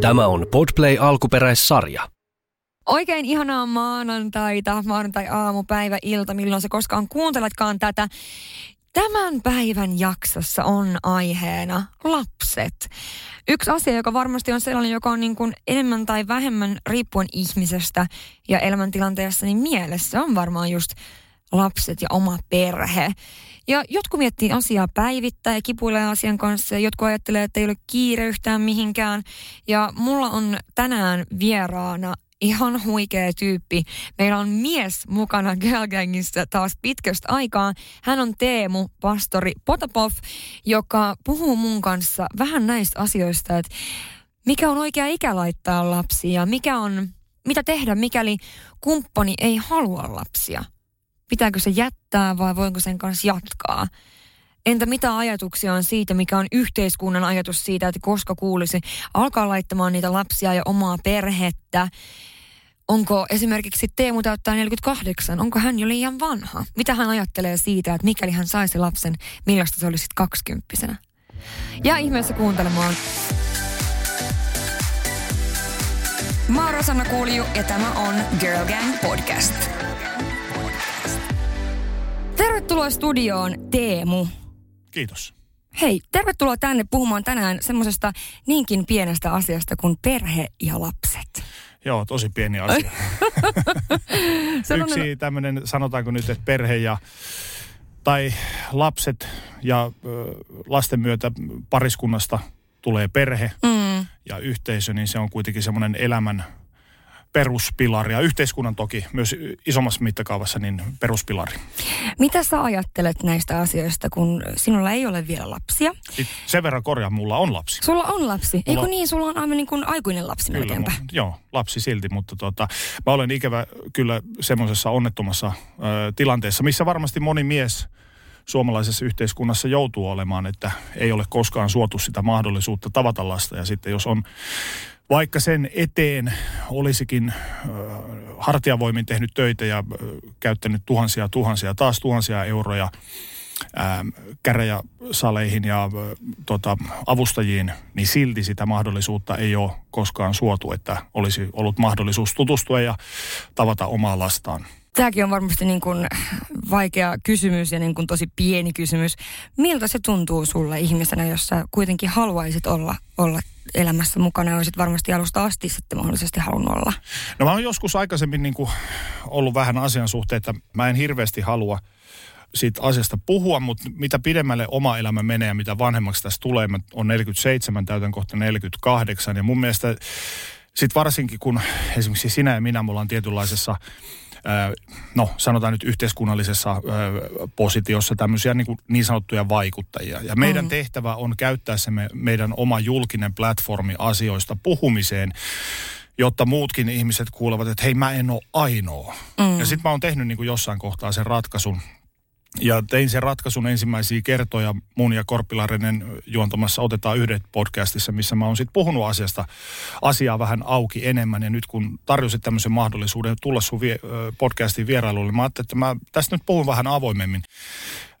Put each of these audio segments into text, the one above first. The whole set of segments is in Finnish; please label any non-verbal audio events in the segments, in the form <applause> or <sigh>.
Tämä on Podplay alkuperäissarja. Oikein ihanaa maanantaita, maanantai-aamupäivä, ilta, milloin se koskaan kuunteletkaan tätä. Tämän päivän jaksossa on aiheena lapset. Yksi asia, joka varmasti on sellainen, joka on niin kuin enemmän tai vähemmän riippuen ihmisestä ja elämäntilanteessa, niin mielessä on varmaan just lapset ja oma perhe. Ja jotkut miettii asiaa päivittäin ja kipuilee asian kanssa ja jotkut ajattelee, että ei ole kiire yhtään mihinkään. Ja mulla on tänään vieraana ihan huikea tyyppi. Meillä on mies mukana Girl Gangissa taas pitkästä aikaa. Hän on Teemu, pastori Potapov, joka puhuu mun kanssa vähän näistä asioista, että mikä on oikea ikä laittaa lapsia, mikä on, mitä tehdä, mikäli kumppani ei halua lapsia. Pitääkö se jättää vai voinko sen kanssa jatkaa? Entä mitä ajatuksia on siitä, mikä on yhteiskunnan ajatus siitä, että koska kuulisi alkaa laittamaan niitä lapsia ja omaa perhettä? Onko esimerkiksi Teemu täyttää 48, onko hän jo liian vanha? Mitä hän ajattelee siitä, että mikäli hän saisi lapsen, millaista se olisi kaksikymppisenä? Ja ihmeessä kuuntelemaan. Mä oon Rosanna Kuuliju ja tämä on Girl Gang Podcast. Tervetuloa studioon, Teemu. Kiitos. Hei, tervetuloa tänne puhumaan tänään semmoisesta niinkin pienestä asiasta kuin perhe ja lapset. Joo, tosi pieni asia. <laughs> Yksi tämmöinen, sanotaanko nyt, että perhe ja tai lapset ja lasten myötä pariskunnasta tulee perhe mm. ja yhteisö, niin se on kuitenkin semmoinen elämän peruspilari ja yhteiskunnan toki myös isommassa mittakaavassa niin peruspilari. Mitä sä ajattelet näistä asioista, kun sinulla ei ole vielä lapsia? Sen verran korjaa, mulla on lapsi. Sulla on lapsi? Mulla... Eikö niin, sulla on aivan niin kuin aikuinen lapsi kyllä, melkeinpä? Mu- joo, lapsi silti, mutta tota, mä olen ikävä kyllä semmoisessa onnettomassa ö, tilanteessa, missä varmasti moni mies suomalaisessa yhteiskunnassa joutuu olemaan, että ei ole koskaan suotu sitä mahdollisuutta tavata lasta. Ja sitten jos on vaikka sen eteen olisikin hartiavoimin tehnyt töitä ja käyttänyt tuhansia tuhansia, taas tuhansia euroja äh, käräjäsaleihin ja tota, avustajiin, niin silti sitä mahdollisuutta ei ole koskaan suotu, että olisi ollut mahdollisuus tutustua ja tavata omaa lastaan. Tämäkin on varmasti niin kuin vaikea kysymys ja niin kuin tosi pieni kysymys. Miltä se tuntuu sulle ihmisenä, jos sä kuitenkin haluaisit olla, olla elämässä mukana ja olisit varmasti alusta asti sitten mahdollisesti halunnut olla? No mä oon joskus aikaisemmin niin kuin ollut vähän asian suhteen, että mä en hirveästi halua siitä asiasta puhua, mutta mitä pidemmälle oma elämä menee ja mitä vanhemmaksi tässä tulee, mä on 47, täytän kohta 48 ja mun mielestä sitten varsinkin kun esimerkiksi sinä ja minä, me ollaan tietynlaisessa no sanotaan nyt yhteiskunnallisessa positiossa tämmöisiä niin, kuin niin sanottuja vaikuttajia. Ja meidän mm. tehtävä on käyttää se me, meidän oma julkinen platformi asioista puhumiseen jotta muutkin ihmiset kuulevat, että hei mä en ole ainoa. Mm. Ja sitten mä oon tehnyt niin kuin jossain kohtaa sen ratkaisun, ja tein sen ratkaisun ensimmäisiä kertoja mun ja Korpilarinen juontamassa Otetaan yhdet podcastissa, missä mä oon sitten puhunut asiasta asiaa vähän auki enemmän. Ja nyt kun tarjosit tämmöisen mahdollisuuden tulla sun vie, podcastin vierailulle, mä ajattelin, että mä tästä nyt puhun vähän avoimemmin.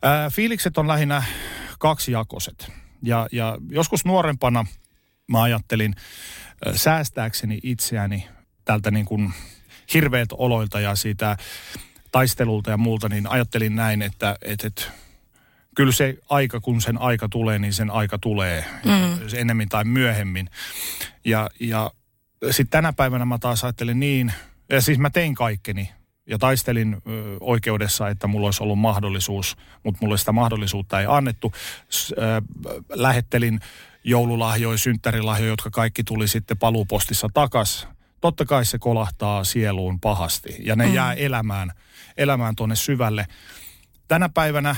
Ää, fiilikset on lähinnä kaksijakoiset. Ja, ja joskus nuorempana mä ajattelin säästääkseni itseäni tältä niin kuin hirveiltä oloilta ja siitä taistelulta ja muulta, niin ajattelin näin, että, että, että kyllä se aika, kun sen aika tulee, niin sen aika tulee mm. ennemmin tai myöhemmin. Ja, ja sitten tänä päivänä mä taas ajattelin niin, ja siis mä tein kaikkeni ja taistelin ö, oikeudessa, että mulla olisi ollut mahdollisuus, mutta mulle sitä mahdollisuutta ei annettu. S, ö, lähettelin joululahjoja, synttärilahjoja, jotka kaikki tuli sitten paluupostissa takas. Totta kai se kolahtaa sieluun pahasti ja ne mm. jää elämään – elämään tuonne syvälle. Tänä päivänä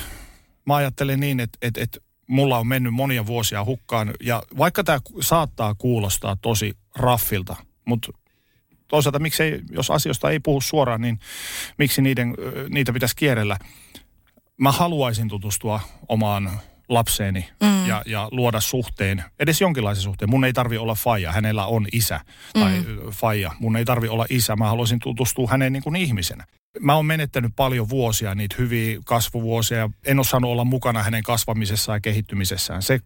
mä ajattelen niin, että, että, että mulla on mennyt monia vuosia hukkaan. Ja vaikka tämä saattaa kuulostaa tosi raffilta, mutta toisaalta miksei, jos asioista ei puhu suoraan, niin miksi niiden, niitä pitäisi kierrellä. Mä haluaisin tutustua omaan lapseeni mm. ja, ja luoda suhteen, edes jonkinlaisen suhteen. Mun ei tarvi olla faija, hänellä on isä tai mm. faija. Mun ei tarvi olla isä, mä haluaisin tutustua häneen niin kuin ihmisenä. Mä oon menettänyt paljon vuosia, niitä hyviä kasvuvuosia. En ole saanut olla mukana hänen kasvamisessaan ja kehittymisessään. Se,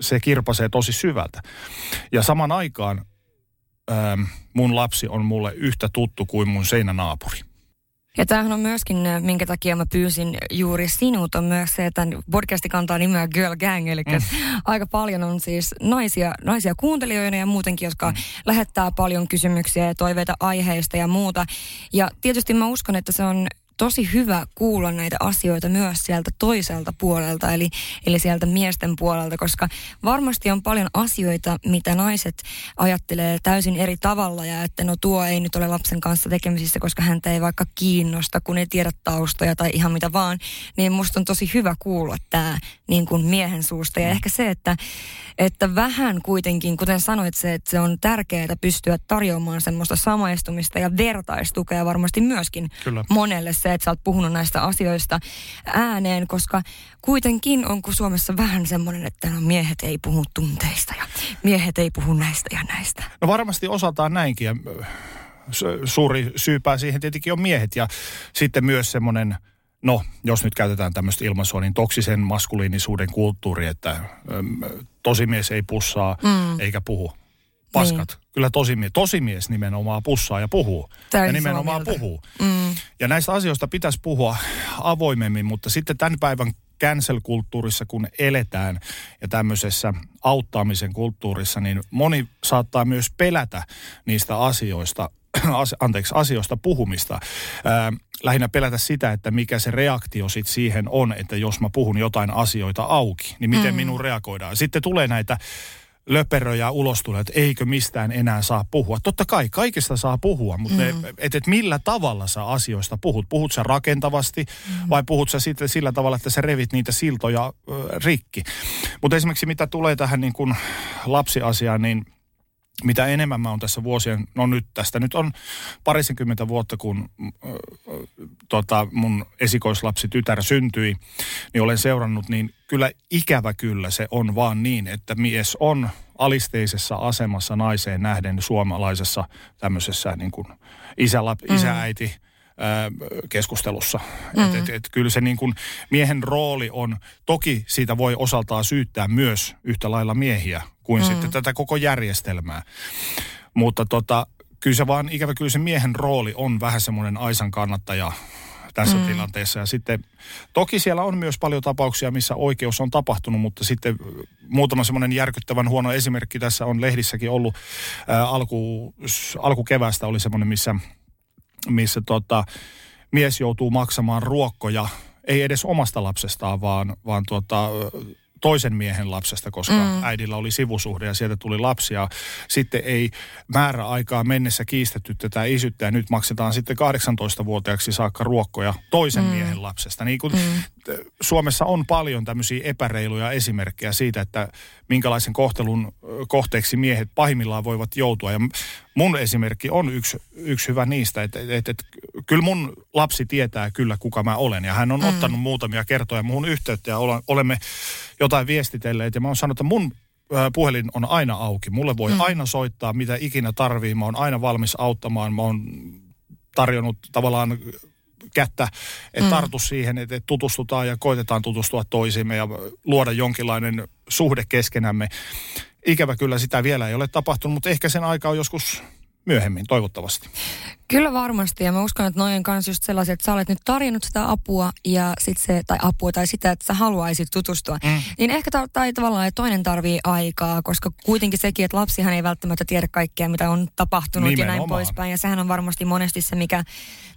se kirpasee tosi syvältä. Ja saman aikaan ähm, mun lapsi on mulle yhtä tuttu kuin mun seinänaapuri. Ja tämähän on myöskin, minkä takia mä pyysin juuri sinut, on myös se, että podcasti kantaa nimeä Girl Gang, eli mm. aika paljon on siis naisia, naisia kuuntelijoina ja muutenkin, jotka mm. lähettää paljon kysymyksiä ja toiveita aiheista ja muuta. Ja tietysti mä uskon, että se on tosi hyvä kuulla näitä asioita myös sieltä toiselta puolelta, eli, eli sieltä miesten puolelta, koska varmasti on paljon asioita, mitä naiset ajattelee täysin eri tavalla ja että no tuo ei nyt ole lapsen kanssa tekemisissä, koska häntä ei vaikka kiinnosta, kun ei tiedä taustoja tai ihan mitä vaan, niin musta on tosi hyvä kuulla tämä niin kuin miehen suusta ja ehkä se, että, että vähän kuitenkin, kuten sanoit se, että se on tärkeää pystyä tarjoamaan semmoista samaistumista ja vertaistukea varmasti myöskin Kyllä. monelle se, että sä oot puhunut näistä asioista ääneen, koska kuitenkin on kun Suomessa vähän semmoinen, että no miehet ei puhu tunteista ja miehet ei puhu näistä ja näistä. No varmasti osataan näinkin ja suuri syypää siihen tietenkin on miehet ja sitten myös semmoinen – no, jos nyt käytetään tämmöistä ilmaisua, niin toksisen maskuliinisuuden kulttuuri, että tosimies ei pussaa mm. eikä puhu. Paskat. Niin. Kyllä tosimies, tosimies nimenomaan pussaa ja puhuu. Täysin ja nimenomaan puhuu. Mm. Ja näistä asioista pitäisi puhua avoimemmin, mutta sitten tämän päivän cancel-kulttuurissa, kun eletään ja tämmöisessä auttamisen kulttuurissa, niin moni saattaa myös pelätä niistä asioista, <clears throat> anteeksi, asioista puhumista. Ää, lähinnä pelätä sitä, että mikä se reaktio sit siihen on, että jos mä puhun jotain asioita auki, niin miten mm. minun reagoidaan. Sitten tulee näitä löperöjä ulos tulee, että eikö mistään enää saa puhua. Totta kai, kaikesta saa puhua, mutta mm. et, et millä tavalla sä asioista puhut? Puhut sä rakentavasti mm. vai puhut sä sitten sillä tavalla, että sä revit niitä siltoja ö, rikki? Mutta esimerkiksi mitä tulee tähän niin kuin lapsiasiaan, niin – mitä enemmän mä oon tässä vuosien, no nyt tästä nyt on parisenkymmentä vuotta, kun tota, mun esikoislapsi tytär syntyi, niin olen seurannut, niin kyllä ikävä kyllä se on vaan niin, että mies on alisteisessa asemassa naiseen nähden suomalaisessa tämmöisessä niin kuin isä, mm. isä-äiti keskustelussa. Mm. Et, et, et, kyllä se niin kuin miehen rooli on, toki siitä voi osaltaan syyttää myös yhtä lailla miehiä kuin mm. sitten tätä koko järjestelmää. Mutta tota, kyllä se vaan, ikävä kyllä se miehen rooli on vähän semmoinen aisan kannattaja tässä mm. tilanteessa. Ja sitten toki siellä on myös paljon tapauksia, missä oikeus on tapahtunut, mutta sitten muutama semmoinen järkyttävän huono esimerkki tässä on lehdissäkin ollut. Ää, alku, alkukevästä oli semmoinen, missä missä tota, mies joutuu maksamaan ruokkoja, ei edes omasta lapsestaan, vaan, vaan tuota, toisen miehen lapsesta, koska mm. äidillä oli sivusuhde ja sieltä tuli lapsia. Sitten ei määräaikaa mennessä kiistetty tätä isyyttä ja nyt maksetaan sitten 18-vuotiaaksi saakka ruokkoja toisen mm. miehen lapsesta. Niin kuin mm. Suomessa on paljon tämmöisiä epäreiluja esimerkkejä siitä, että minkälaisen kohtelun kohteeksi miehet pahimmillaan voivat joutua. Ja mun esimerkki on yksi, yksi hyvä niistä, että, että, että kyllä mun lapsi tietää kyllä, kuka mä olen. Ja hän on mm. ottanut muutamia kertoja muun yhteyttä ja olemme jotain viestitelleet. Ja mä oon sanonut, että mun puhelin on aina auki. Mulle voi mm. aina soittaa, mitä ikinä tarvii. Mä oon aina valmis auttamaan. Mä oon tarjonnut tavallaan kättä, että mm. tartu siihen, että tutustutaan ja koitetaan tutustua toisiimme ja luoda jonkinlainen suhde keskenämme. Ikävä kyllä sitä vielä ei ole tapahtunut, mutta ehkä sen aika on joskus myöhemmin, toivottavasti. Kyllä varmasti, ja mä uskon, että noin kanssa just sellaisia, että sä olet nyt tarjonnut sitä apua, ja sit se, tai apua tai sitä, että sä haluaisit tutustua, mm. niin ehkä ta- tai tavallaan, että toinen tarvii aikaa, koska kuitenkin sekin, että lapsihan ei välttämättä tiedä kaikkea, mitä on tapahtunut Nimenomaan. ja näin poispäin, ja sehän on varmasti monesti se, mikä,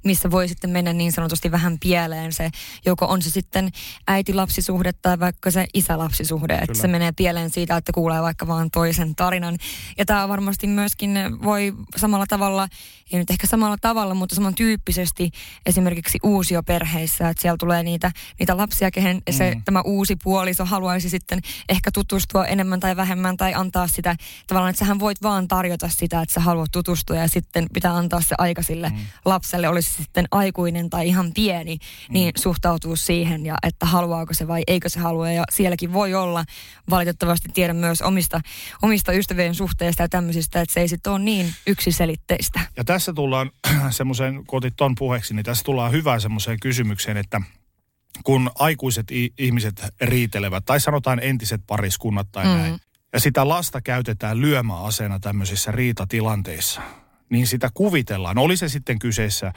missä voi sitten mennä niin sanotusti vähän pieleen. Se, joko on se sitten äiti-lapsisuhde tai vaikka se isä-lapsisuhde, että se menee pieleen siitä, että kuulee vaikka vaan toisen tarinan, ja tämä varmasti myöskin voi samalla tavalla, ei nyt ehkä samalla tavalla, mutta samantyyppisesti esimerkiksi uusioperheissä, että siellä tulee niitä, niitä lapsia, kehen mm. se, tämä uusi puoliso haluaisi sitten ehkä tutustua enemmän tai vähemmän tai antaa sitä, tavallaan, että sähän voit vaan tarjota sitä, että sä haluat tutustua ja sitten pitää antaa se aika sille mm. lapselle, olisi sitten aikuinen tai ihan pieni, mm. niin suhtautuu siihen ja että haluaako se vai eikö se halua ja sielläkin voi olla, valitettavasti tiedän myös omista, omista ystävien suhteista ja tämmöisistä, että se ei sitten ole niin yksiselitteistä. Ja tässä tullaan <clears throat> semmoiseen, kun otit ton puheeksi, niin tässä tullaan hyvään semmoiseen kysymykseen, että kun aikuiset ihmiset riitelevät, tai sanotaan entiset pariskunnat tai mm. näin, ja sitä lasta käytetään lyömäaseena tämmöisissä riitatilanteissa, niin sitä kuvitellaan, oli se sitten kyseessä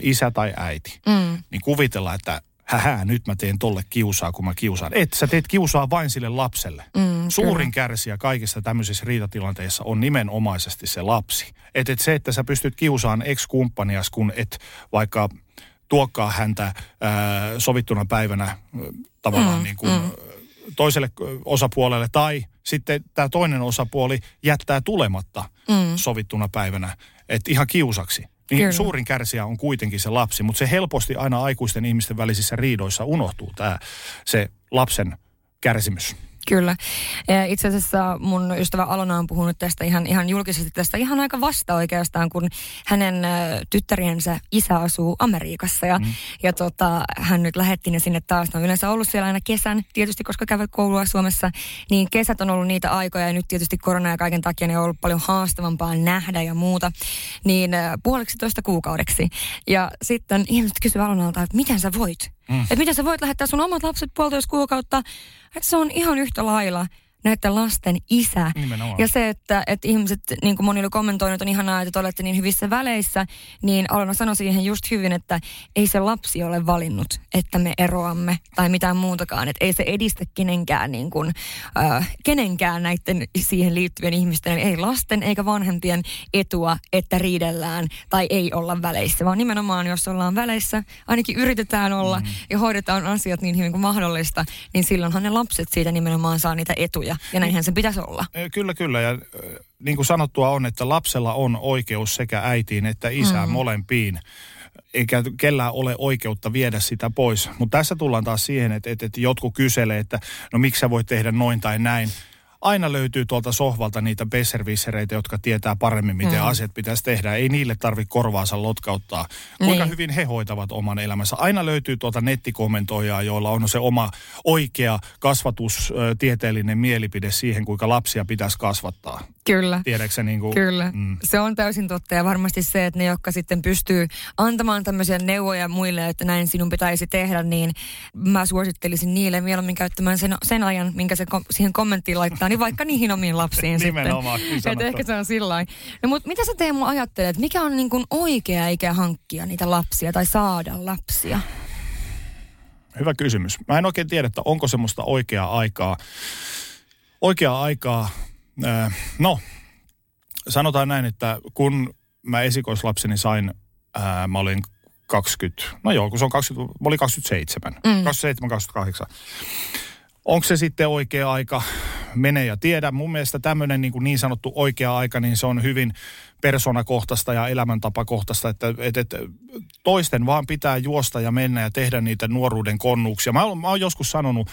isä tai äiti, mm. niin kuvitellaan, että hähä, nyt mä teen tolle kiusaa, kun mä kiusaan. Et, sä teet kiusaa vain sille lapselle. Mm, Suurin kyllä. kärsijä kaikissa tämmöisissä riitatilanteissa on nimenomaisesti se lapsi. Että et se, että sä pystyt kiusaan ex-kumppanias, kun et vaikka tuokkaa häntä ää, sovittuna päivänä tavallaan mm, niin kuin mm. toiselle osapuolelle, tai sitten tämä toinen osapuoli jättää tulematta mm. sovittuna päivänä, että ihan kiusaksi. Niin Kyllä. suurin kärsijä on kuitenkin se lapsi, mutta se helposti aina aikuisten ihmisten välisissä riidoissa unohtuu tämä se lapsen kärsimys. Kyllä. Itse asiassa mun ystävä Alona on puhunut tästä ihan, ihan julkisesti tästä ihan aika vasta oikeastaan, kun hänen tyttäriensä isä asuu Amerikassa ja, mm. ja tota, hän nyt lähetti ne sinne taas. Ne on yleensä ollut siellä aina kesän, tietysti koska käyvät koulua Suomessa, niin kesät on ollut niitä aikoja ja nyt tietysti korona ja kaiken takia ne on ollut paljon haastavampaa nähdä ja muuta, niin puoleksi toista kuukaudeksi. Ja sitten ihmiset kysyvät Alonalta, että miten sä voit? Mm. Että miten sä voit lähettää sun omat lapset puolitoista kuukautta, että se on ihan yhtä lailla näiden lasten isä. Nimenomaan. Ja se, että, että ihmiset, niin kuin moni oli kommentoinut, on ihanaa, että te olette niin hyvissä väleissä, niin Alona sanoi siihen just hyvin, että ei se lapsi ole valinnut, että me eroamme tai mitään muutakaan. Että ei se edistä kenenkään, niin kuin, äh, kenenkään näiden siihen liittyvien ihmisten, ei lasten eikä vanhempien etua, että riidellään tai ei olla väleissä, vaan nimenomaan jos ollaan väleissä, ainakin yritetään olla mm. ja hoidetaan asiat niin hyvin kuin mahdollista, niin silloinhan ne lapset siitä nimenomaan saa niitä etuja etuja. Ja näinhän se pitäisi olla. Kyllä, kyllä. Ja niin kuin sanottua on, että lapsella on oikeus sekä äitiin että isään mm. molempiin eikä kellään ole oikeutta viedä sitä pois. Mutta tässä tullaan taas siihen, että, että, että jotkut kyselee, että no miksi sä voit tehdä noin tai näin aina löytyy tuolta sohvalta niitä besservissereitä, jotka tietää paremmin, miten mm. asiat pitäisi tehdä. Ei niille tarvi korvaansa lotkauttaa. Kuinka niin. hyvin he hoitavat oman elämänsä. Aina löytyy tuolta nettikommentoijaa, joilla on se oma oikea kasvatustieteellinen mielipide siihen, kuinka lapsia pitäisi kasvattaa. Kyllä. Tiedätkö niin kuin, Kyllä. Mm. Se on täysin totta ja varmasti se, että ne, jotka sitten pystyy antamaan tämmöisiä neuvoja muille, että näin sinun pitäisi tehdä, niin mä suosittelisin niille mieluummin käyttämään sen, sen ajan, minkä se kom- siihen kommenttiin laittaa, niin vaikka niihin omiin lapsiin <laughs> Nimenomaan, sitten. Että ehkä se on sillä No mutta mitä sä Teemu ajattelet, mikä on niin kuin oikea ikä hankkia niitä lapsia tai saada lapsia? Hyvä kysymys. Mä en oikein tiedä, että onko semmoista oikeaa aikaa. Oikeaa aikaa no, sanotaan näin, että kun mä esikoislapseni sain, ää, mä olin 20, no joo, kun se on 20, mä olin 27, mm. 27, 28. Onko se sitten oikea aika? Mene ja tiedä. Mun mielestä tämmöinen niin, niin sanottu oikea aika, niin se on hyvin persoonakohtaista ja elämäntapakohtaista, että, että, että toisten vaan pitää juosta ja mennä ja tehdä niitä nuoruuden konnuuksia. Mä, mä oon joskus sanonut,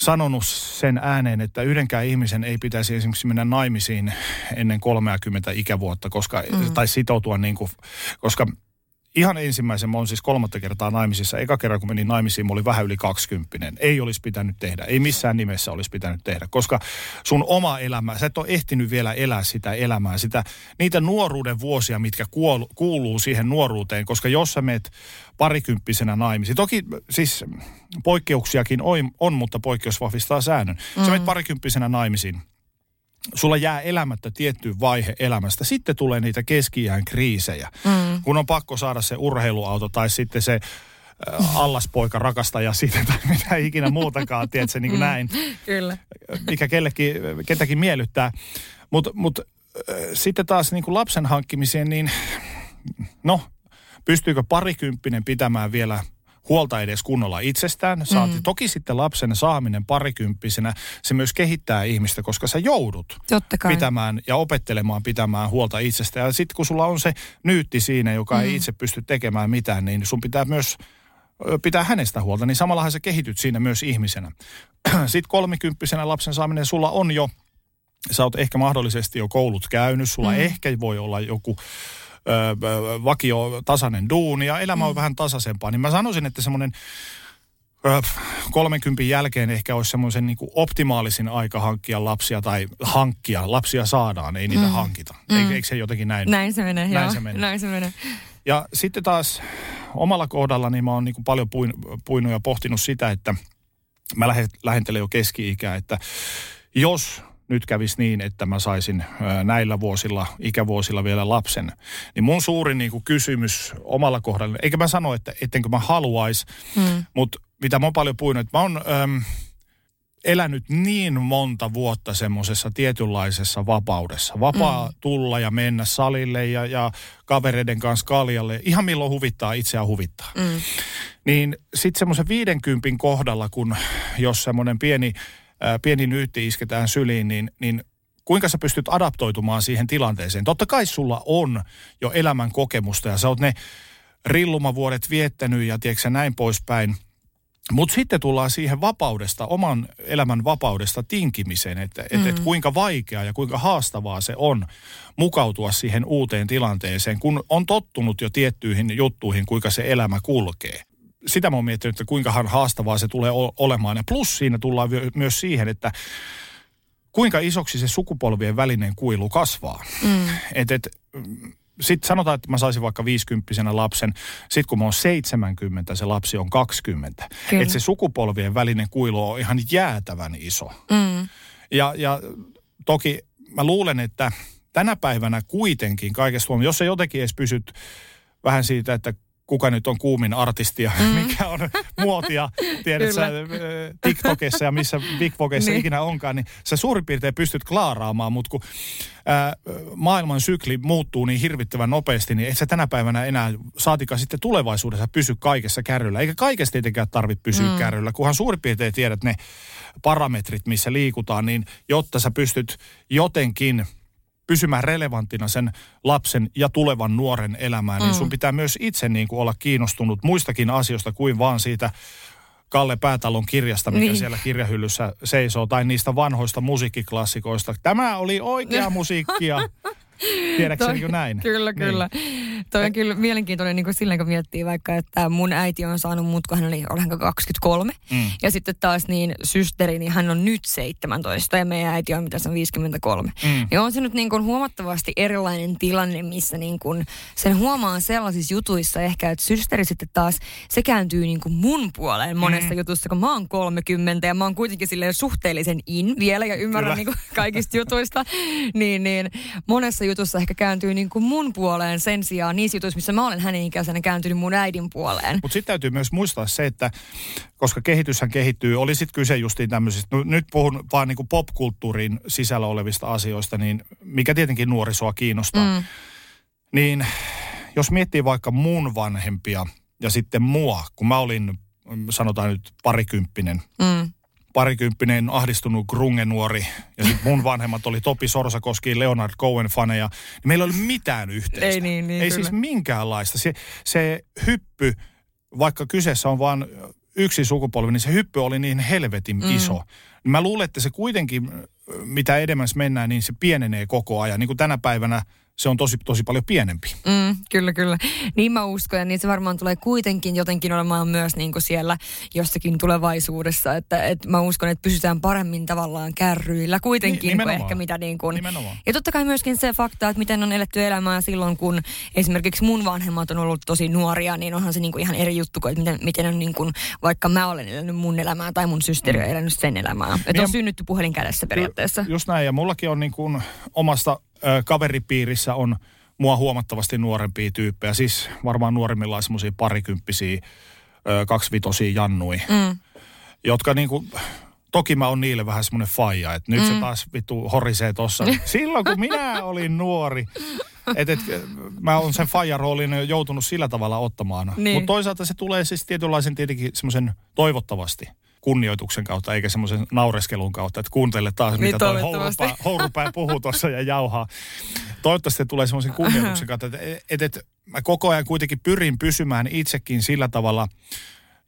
sanonut sen ääneen, että yhdenkään ihmisen ei pitäisi esimerkiksi mennä naimisiin ennen 30 ikävuotta, koska, mm. tai sitoutua niin kuin, koska ihan ensimmäisen, mä oon siis kolmatta kertaa naimisissa. Eka kerran, kun menin naimisiin, mä olin vähän yli 20. Ei olisi pitänyt tehdä. Ei missään nimessä olisi pitänyt tehdä, koska sun oma elämä, sä et ole ehtinyt vielä elää sitä elämää, sitä, niitä nuoruuden vuosia, mitkä kuulu, kuuluu siihen nuoruuteen, koska jos sä meet parikymppisenä naimisiin, toki siis poikkeuksiakin on, on mutta poikkeus vahvistaa säännön. Mm. Sä meet parikymppisenä naimisiin, sulla jää elämättä tietty vaihe elämästä. Sitten tulee niitä keski kriisejä, mm. kun on pakko saada se urheiluauto tai sitten se äh, allaspoika rakastaja siitä tai <laughs> mitä ikinä muutakaan, tiedätkö, niin kuin mm. näin. Kyllä. Mikä kellekin, ketäkin miellyttää. Mutta mut, äh, sitten taas niin kuin lapsen hankkimiseen, niin no, pystyykö parikymppinen pitämään vielä huolta edes kunnolla itsestään. Saati mm. toki sitten lapsen saaminen parikymppisenä, se myös kehittää ihmistä, koska sä joudut pitämään ja opettelemaan pitämään huolta itsestä. Ja sitten kun sulla on se nyytti siinä, joka mm. ei itse pysty tekemään mitään, niin sun pitää myös pitää hänestä huolta, niin samallahan sä kehityt siinä myös ihmisenä. <clears throat> Sitten kolmikymppisenä lapsen saaminen, sulla on jo, sä oot ehkä mahdollisesti jo koulut käynyt, sulla mm. ehkä voi olla joku vakio tasainen duuni ja elämä on mm. vähän tasaisempaa, niin mä sanoisin, että semmoinen 30 jälkeen ehkä olisi semmoisen niin optimaalisin aika hankkia lapsia tai hankkia. Lapsia saadaan, ei niitä mm. hankita. Mm. Eikö, se jotenkin näin? Näin se menee, näin joo. Se menee. Näin se menee. Ja sitten taas omalla kohdalla niin mä oon niin paljon puin, puinut ja pohtinut sitä, että mä lähentelen jo keski-ikää, että jos nyt kävisi niin, että mä saisin näillä vuosilla, ikävuosilla vielä lapsen. Niin mun suurin niin kuin kysymys omalla kohdalla, eikä mä sano, että ettenkö mä haluaisi, hmm. mutta mitä mä oon paljon puhunut, että mä oon... Äm, elänyt niin monta vuotta semmoisessa tietynlaisessa vapaudessa. Vapaa mm. tulla ja mennä salille ja, ja kavereiden kanssa kaljalle. Ihan milloin huvittaa, itseään huvittaa. Mm. Niin sitten semmoisen 50 kohdalla, kun jos semmoinen pieni, ää, pieni nyytti isketään syliin, niin, niin kuinka sä pystyt adaptoitumaan siihen tilanteeseen? Totta kai sulla on jo elämän kokemusta ja sä oot ne rillumavuodet viettänyt ja tiedätkö näin poispäin – mutta sitten tullaan siihen vapaudesta, oman elämän vapaudesta tinkimiseen, että mm. et, et kuinka vaikeaa ja kuinka haastavaa se on mukautua siihen uuteen tilanteeseen, kun on tottunut jo tiettyihin juttuihin, kuinka se elämä kulkee. Sitä mä oon miettinyt, että kuinka haastavaa se tulee olemaan. Ja plus siinä tullaan myös siihen, että kuinka isoksi se sukupolvien välinen kuilu kasvaa. Mm. Et, et, sitten sanotaan, että mä saisin vaikka 50 lapsen, sitten kun mä oon 70, se lapsi on 20. Että se sukupolvien välinen kuilu on ihan jäätävän iso. Mm. Ja, ja toki mä luulen, että tänä päivänä kuitenkin kaikesta jos se jotenkin edes pysyt vähän siitä, että kuka nyt on kuumin artistia, mm. mikä on muotia, tiedät sä, <laughs> TikTokissa ja missä Big niin. ikinä onkaan, niin sä suurin piirtein pystyt klaaraamaan, mutta kun ää, maailman sykli muuttuu niin hirvittävän nopeasti, niin et sä tänä päivänä enää, saatika sitten tulevaisuudessa pysy kaikessa kärryllä. Eikä kaikesta tietenkään tarvitse pysyä mm. kärryllä, kunhan suurin piirtein tiedät ne parametrit, missä liikutaan, niin jotta sä pystyt jotenkin – pysymään relevanttina sen lapsen ja tulevan nuoren elämään, mm. niin sun pitää myös itse niin kuin olla kiinnostunut muistakin asioista kuin vaan siitä Kalle Päätalon kirjasta, mikä niin. siellä kirjahyllyssä seisoo, tai niistä vanhoista musiikkiklassikoista. Tämä oli oikea <laughs> musiikkia. Tiedätkö Toi, niin näin? Kyllä, niin. kyllä. Toi on kyllä mielenkiintoinen niin kuin silleen, kun miettii vaikka, että mun äiti on saanut mut, kun hän oli, olenko 23. Mm. Ja sitten taas niin systeri, niin hän on nyt 17 ja meidän äiti on mitä se on 53. Mm. Ja on se nyt niin kuin huomattavasti erilainen tilanne, missä niin kuin sen huomaa sellaisissa jutuissa ehkä, että systeri sitten taas, se kääntyy niin kuin mun puoleen monessa mm. jutussa, kun mä oon 30 ja mä oon kuitenkin silleen suhteellisen in vielä ja ymmärrän niin kuin kaikista jutuista. <laughs> Niin, niin monessa jutussa ehkä kääntyy niin kuin mun puoleen sen sijaan niissä jutuissa, missä mä olen hänen ikäisenä kääntynyt mun äidin puoleen. Mutta sitten täytyy myös muistaa se, että koska kehityshän kehittyy, oli sitten kyse justiin tämmöisistä, no, nyt puhun vaan niin kuin popkulttuurin sisällä olevista asioista, niin mikä tietenkin nuorisoa kiinnostaa. Mm. Niin jos miettii vaikka mun vanhempia ja sitten mua, kun mä olin sanotaan nyt parikymppinen, mm parikymppinen ahdistunut grunge-nuori ja sitten mun vanhemmat oli Topi Sorsakoski, Leonard Cohen-faneja. Niin meillä ei ole mitään yhteistä. Ei niin, niin Ei kyllä. siis minkäänlaista. Se, se hyppy, vaikka kyseessä on vain yksi sukupolvi, niin se hyppy oli niin helvetin mm. iso. Mä luulen, että se kuitenkin, mitä edemmäs mennään, niin se pienenee koko ajan. Niin kuin tänä päivänä se on tosi, tosi paljon pienempi. Mm, kyllä, kyllä. Niin mä uskon, ja niin se varmaan tulee kuitenkin jotenkin olemaan myös niin kuin siellä jossakin tulevaisuudessa, että, että mä uskon, että pysytään paremmin tavallaan kärryillä kuitenkin Ni, kuin ehkä mitä niin kuin. Nimenomaan. Ja totta kai myöskin se fakta, että miten on eletty elämää silloin, kun esimerkiksi mun vanhemmat on ollut tosi nuoria, niin onhan se niin kuin ihan eri juttu kuin, että miten, miten on niin kuin, vaikka mä olen elänyt mun elämää tai mun systeri on mm. elänyt sen elämää. Että niin on synnytty puhelin kädessä periaatteessa. Just näin, ja mullakin on niin kuin omasta ö, kaveripiirissä on mua huomattavasti nuorempia tyyppejä. Siis varmaan nuorimmillaan semmoisia parikymppisiä, ö, kaksivitosia jannui, mm. jotka niinku, toki mä oon niille vähän semmoinen faija, että nyt mm. se taas vittu horisee tossa. Silloin kun minä olin nuori, että et, mä oon sen faijan roolin joutunut sillä tavalla ottamaan. Niin. Mutta toisaalta se tulee siis tietynlaisen tietenkin semmoisen toivottavasti kunnioituksen kautta, eikä semmoisen naureskelun kautta, että kuuntele taas, niin, mitä toi hourupää, hourupää puhuu tuossa ja jauhaa. Toivottavasti tulee semmoisen kunnioituksen kautta, että et, et, mä koko ajan kuitenkin pyrin pysymään itsekin sillä tavalla,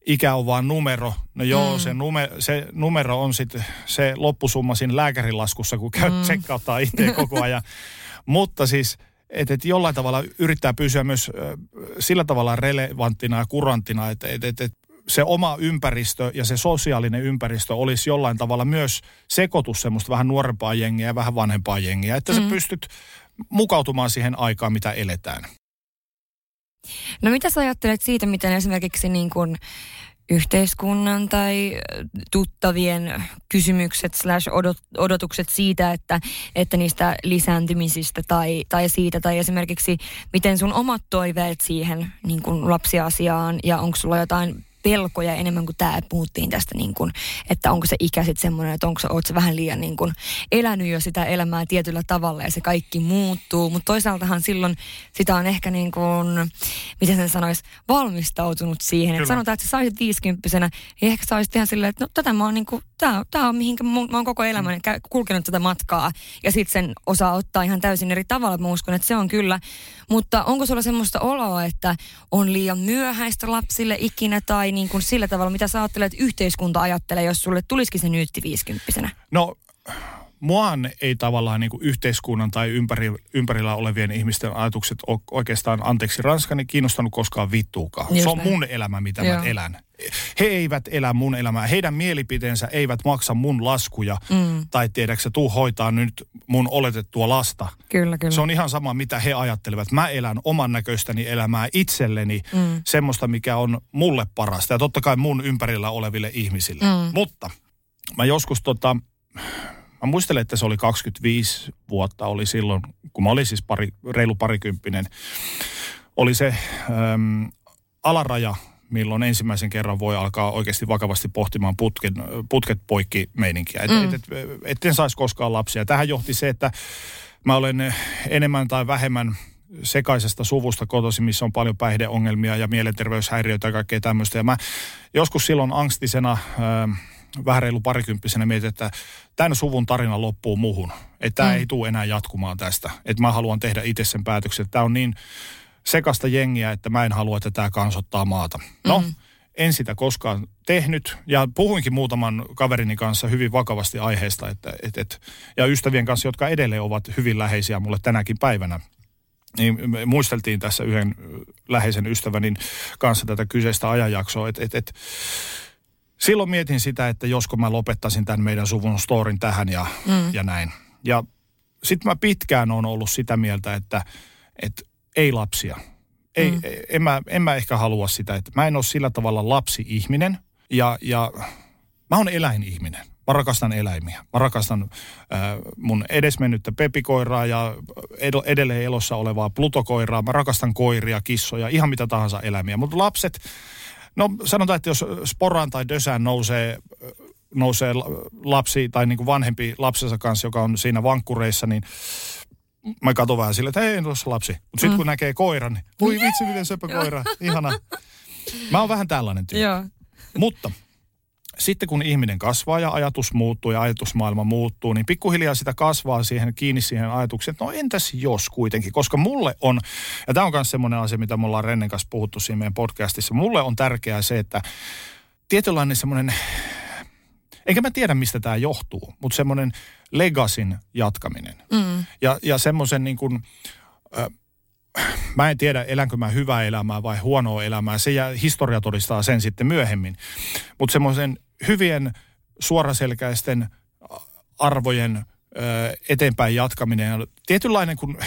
ikä on vaan numero. No joo, mm. se, nume, se numero on sitten se loppusumma siinä lääkärilaskussa, kun käy mm. tsekkauttaa itse koko ajan. Mutta siis että et jollain tavalla yrittää pysyä myös äh, sillä tavalla relevanttina ja kuranttina, että et, et, et se oma ympäristö ja se sosiaalinen ympäristö olisi jollain tavalla myös sekoitus semmoista vähän nuorempaa jengiä ja vähän vanhempaa jengiä, että mm. sä pystyt mukautumaan siihen aikaan, mitä eletään. No mitä sä ajattelet siitä, miten esimerkiksi niin kuin yhteiskunnan tai tuttavien kysymykset slash odot, odotukset siitä, että, että niistä lisääntymisistä tai, tai siitä, tai esimerkiksi miten sun omat toiveet siihen niin kuin lapsiasiaan ja onko sulla jotain pelkoja enemmän kuin tämä, puhuttiin tästä niin kuin, että onko se ikä sitten semmoinen, että onko se, oot se vähän liian niin kuin elänyt jo sitä elämää tietyllä tavalla ja se kaikki muuttuu, mutta toisaaltahan silloin sitä on ehkä niin kuin, miten sen sanoisi, valmistautunut siihen, että sanotaan, että sä saisit viisikymppisenä, niin ehkä sä olisit ihan silleen, että no tätä mä oon niin kuin, tää, tää on mihinkä mä oon koko elämäni mm. kulkenut tätä matkaa ja sitten sen osaa ottaa ihan täysin eri tavalla, mä uskon, että se on kyllä, mutta onko sulla semmoista oloa, että on liian myöhäistä lapsille ikinä tai niin kuin sillä tavalla, mitä sä ajattelet, että yhteiskunta ajattelee, jos sulle tulisikin se nyytti viisikymppisenä? No, muaan ei tavallaan niin kuin yhteiskunnan tai ympäri, ympärillä olevien ihmisten ajatukset ole oikeastaan, anteeksi ranskani, kiinnostanut koskaan vittuukaan. Just se on mun elämä, mitä Joo. mä elän. He eivät elä mun elämää. Heidän mielipiteensä eivät maksa mun laskuja. Mm. Tai tiedätkö, tuu hoitaa nyt mun oletettua lasta. Kyllä, kyllä. Se on ihan sama, mitä he ajattelevat. Mä elän oman näköistäni elämää itselleni. Mm. Semmoista, mikä on mulle parasta. Ja totta kai mun ympärillä oleville ihmisille. Mm. Mutta mä joskus tota Mä muistelen, että se oli 25 vuotta oli silloin, kun mä olin siis pari, reilu parikymppinen. Oli se äm, alaraja, milloin ensimmäisen kerran voi alkaa oikeasti vakavasti pohtimaan putket, putket poikki meininkiä. Mm. Et, et, et, et saisi koskaan lapsia. Tähän johti se, että mä olen enemmän tai vähemmän sekaisesta suvusta kotosi, missä on paljon päihdeongelmia ja mielenterveyshäiriöitä ja kaikkea tämmöistä. Ja mä joskus silloin angstisena... Äh, vähän reilu parikymppisenä mietin, että tämän suvun tarina loppuu muhun. Että tämä mm. ei tule enää jatkumaan tästä. Että mä haluan tehdä itse sen päätöksen. Tämä on niin sekasta jengiä, että mä en halua, että tämä kansottaa maata. No, mm. en sitä koskaan tehnyt. Ja puhuinkin muutaman kaverini kanssa hyvin vakavasti aiheesta. Että, et, et, ja ystävien kanssa, jotka edelleen ovat hyvin läheisiä mulle tänäkin päivänä. Niin me muisteltiin tässä yhden läheisen ystävänin kanssa tätä kyseistä ajanjaksoa, että et, et, silloin mietin sitä, että josko mä lopettaisin tämän meidän suvun storin tähän ja, mm. ja näin. Ja sitten mä pitkään on ollut sitä mieltä, että, että ei lapsia. Ei, mm. en, mä, en mä ehkä halua sitä, että mä en ole sillä tavalla lapsi-ihminen ja, ja mä oon eläinihminen. Mä rakastan eläimiä. Mä rakastan äh, mun edesmennyttä pepikoiraa ja ed- edelleen elossa olevaa plutokoiraa. Mä rakastan koiria, kissoja, ihan mitä tahansa eläimiä. Mutta lapset, No sanotaan, että jos sporaan tai dösään nousee, nousee lapsi tai niin kuin vanhempi lapsensa kanssa, joka on siinä vankkureissa, niin mä katson vähän sille, että ei tuossa lapsi. Mutta sitten mm. kun näkee koiran, niin voi vitsi miten söpö koira, ihana. Mä oon vähän tällainen tyyppi. Mutta sitten kun ihminen kasvaa ja ajatus muuttuu ja ajatusmaailma muuttuu, niin pikkuhiljaa sitä kasvaa siihen kiinni siihen ajatukseen, että no entäs jos kuitenkin, koska mulle on, ja tämä on myös semmoinen asia, mitä me ollaan Rennen kanssa puhuttu siinä meidän podcastissa, mulle on tärkeää se, että tietynlainen semmoinen, enkä mä tiedä mistä tämä johtuu, mutta semmoinen legasin jatkaminen. Mm. Ja, ja semmoisen niin kuin, mä en tiedä, elänkö mä hyvää elämää vai huonoa elämää. Se ja historia todistaa sen sitten myöhemmin. Mutta semmoisen hyvien suoraselkäisten arvojen ö, eteenpäin jatkaminen ja tietynlainen, kun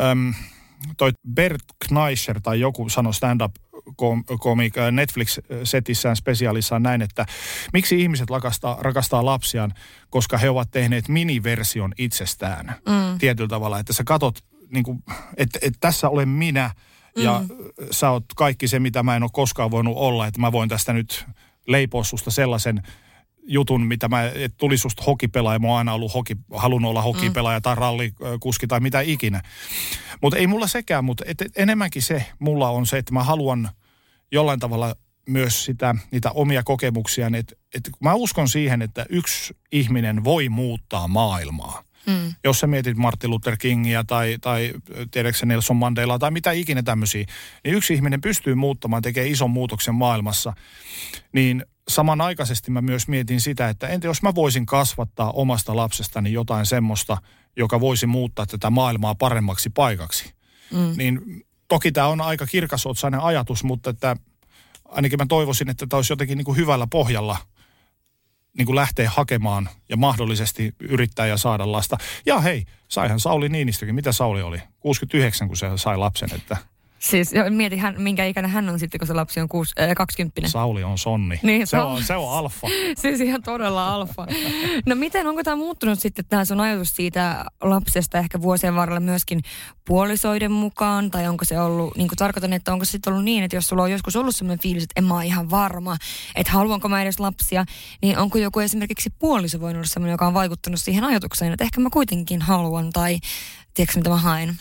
äm, <sniffs> toi Bert Kneischer tai joku sanoi stand-up komik Netflix-setissään spesiaalissaan näin, että miksi ihmiset rakastaa, rakastaa lapsiaan, koska he ovat tehneet miniversion itsestään mm. tietyllä tavalla. Että sä katot niin kuin, että, että tässä olen minä ja mm. sä oot kaikki se, mitä mä en ole koskaan voinut olla, että mä voin tästä nyt leipoa susta sellaisen jutun, mitä mä, että tuli susta hokipelaaja, mä oon aina ollut hoki, halunnut olla hokipelaaja mm. tai rallikuski tai mitä ikinä. Mutta ei mulla sekään, mutta et, et, enemmänkin se mulla on se, että mä haluan jollain tavalla myös sitä, niitä omia kokemuksia, että, että mä uskon siihen, että yksi ihminen voi muuttaa maailmaa. Mm. Jos sä mietit Martin Luther Kingia tai, tai tiedätkö Nelson Mandela tai mitä ikinä tämmöisiä, niin yksi ihminen pystyy muuttamaan, tekee ison muutoksen maailmassa. Niin samanaikaisesti mä myös mietin sitä, että entä jos mä voisin kasvattaa omasta lapsestani jotain semmoista, joka voisi muuttaa tätä maailmaa paremmaksi paikaksi. Mm. Niin toki tämä on aika kirkasotsainen ajatus, mutta että ainakin mä toivoisin, että tämä olisi jotenkin niin kuin hyvällä pohjalla – niin kuin lähtee hakemaan ja mahdollisesti yrittää ja saada lasta. Ja hei, saihan Sauli Niinistökin. Mitä Sauli oli? 69, kun se sai lapsen, että... Siis mieti, hän, minkä ikäinen hän on sitten, kun se lapsi on kuusi, äh, 20. Sauli on sonni. Niin, se, on, se on alfa. <laughs> siis ihan todella alfa. No miten, onko tämä muuttunut sitten tämä sun ajatus siitä lapsesta ehkä vuosien varrella myöskin puolisoiden mukaan? Tai onko se ollut, niin kuin tarkoitan, että onko se sitten ollut niin, että jos sulla on joskus ollut sellainen fiilis, että en mä ole ihan varma, että haluanko mä edes lapsia, niin onko joku esimerkiksi puoliso voinut olla sellainen, joka on vaikuttanut siihen ajatukseen, että ehkä mä kuitenkin haluan tai tiedätkö mitä mä haen?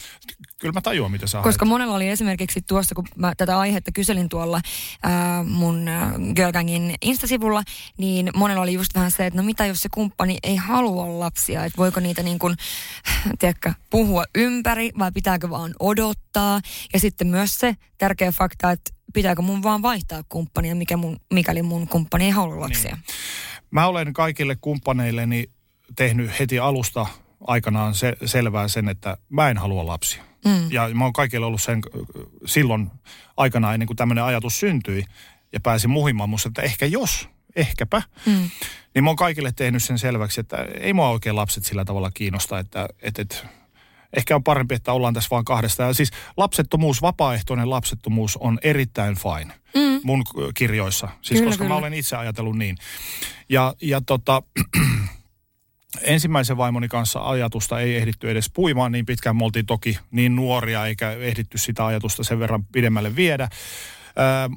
Kyllä mä tajuan, mitä sä Koska haet. monella oli esimerkiksi tuossa, kun mä tätä aihetta kyselin tuolla ää, mun Girlgangin Instasivulla, niin monella oli just vähän se, että no mitä jos se kumppani ei halua lapsia, että voiko niitä niin kuin, tiedätkö, puhua ympäri vai pitääkö vaan odottaa. Ja sitten myös se tärkeä fakta, että pitääkö mun vaan vaihtaa kumppania, mikä mun, mikäli mun kumppani ei halua lapsia. Niin. Mä olen kaikille kumppaneilleni tehnyt heti alusta aikanaan se, selvää sen, että mä en halua lapsia. Mm. Ja mä oon kaikille ollut sen silloin aikanaan ennen kuin tämmöinen ajatus syntyi ja pääsin muhimaan musta, että ehkä jos, ehkäpä. Mm. Niin mä oon kaikille tehnyt sen selväksi, että ei mua oikein lapset sillä tavalla kiinnosta, että, että, että ehkä on parempi, että ollaan tässä vaan kahdesta. Ja siis lapsettomuus, vapaaehtoinen lapsettomuus on erittäin fine mm. mun kirjoissa. Siis Kyllä, koska kyllä. mä olen itse ajatellut niin. Ja, ja tota, <clears throat> ensimmäisen vaimoni kanssa ajatusta ei ehditty edes puimaan niin pitkään. Me oltiin toki niin nuoria eikä ehditty sitä ajatusta sen verran pidemmälle viedä.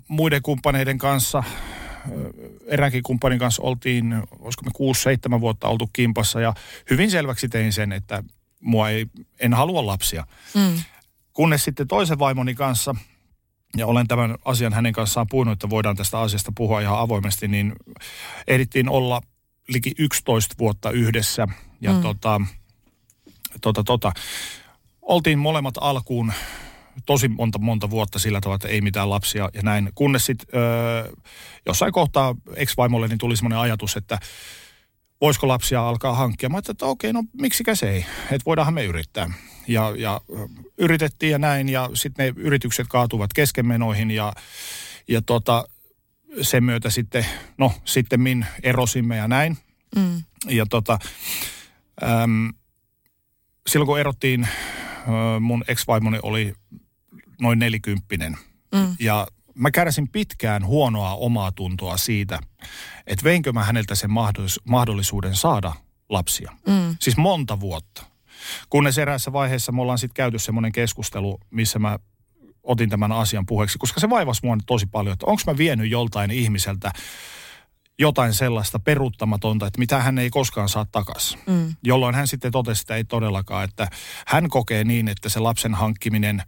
Muiden kumppaneiden kanssa, ää, eräänkin kumppanin kanssa oltiin, olisiko me 6-7 vuotta oltu kimpassa ja hyvin selväksi tein sen, että mua ei, en halua lapsia. Mm. Kunnes sitten toisen vaimoni kanssa, ja olen tämän asian hänen kanssaan puhunut, että voidaan tästä asiasta puhua ihan avoimesti, niin ehdittiin olla liki 11 vuotta yhdessä. Ja mm. tota, tota, tota, oltiin molemmat alkuun tosi monta, monta vuotta sillä tavalla, että ei mitään lapsia ja näin. Kunnes sitten öö, jossain kohtaa ex-vaimolle niin tuli semmoinen ajatus, että voisiko lapsia alkaa hankkia. Mä että okei, no miksikä se ei, että voidaanhan me yrittää. Ja, ja yritettiin ja näin ja sitten ne yritykset kaatuvat keskenmenoihin ja, ja tota, sen myötä sitten, no sitten min erosimme ja näin. Mm. Ja tota, äm, silloin kun erottiin, äh, mun ex-vaimoni oli noin nelikymppinen. Mm. Ja mä kärsin pitkään huonoa omaa tuntoa siitä, että veinkö mä häneltä sen mahdollis- mahdollisuuden saada lapsia. Mm. Siis monta vuotta. Kunnes eräässä vaiheessa me ollaan sitten käyty semmoinen keskustelu, missä mä otin tämän asian puheeksi, koska se vaivasi mua tosi paljon, että onko mä vienyt joltain ihmiseltä jotain sellaista peruuttamatonta, että mitä hän ei koskaan saa takaisin. Mm. Jolloin hän sitten totesi, että ei todellakaan, että hän kokee niin, että se lapsen hankkiminen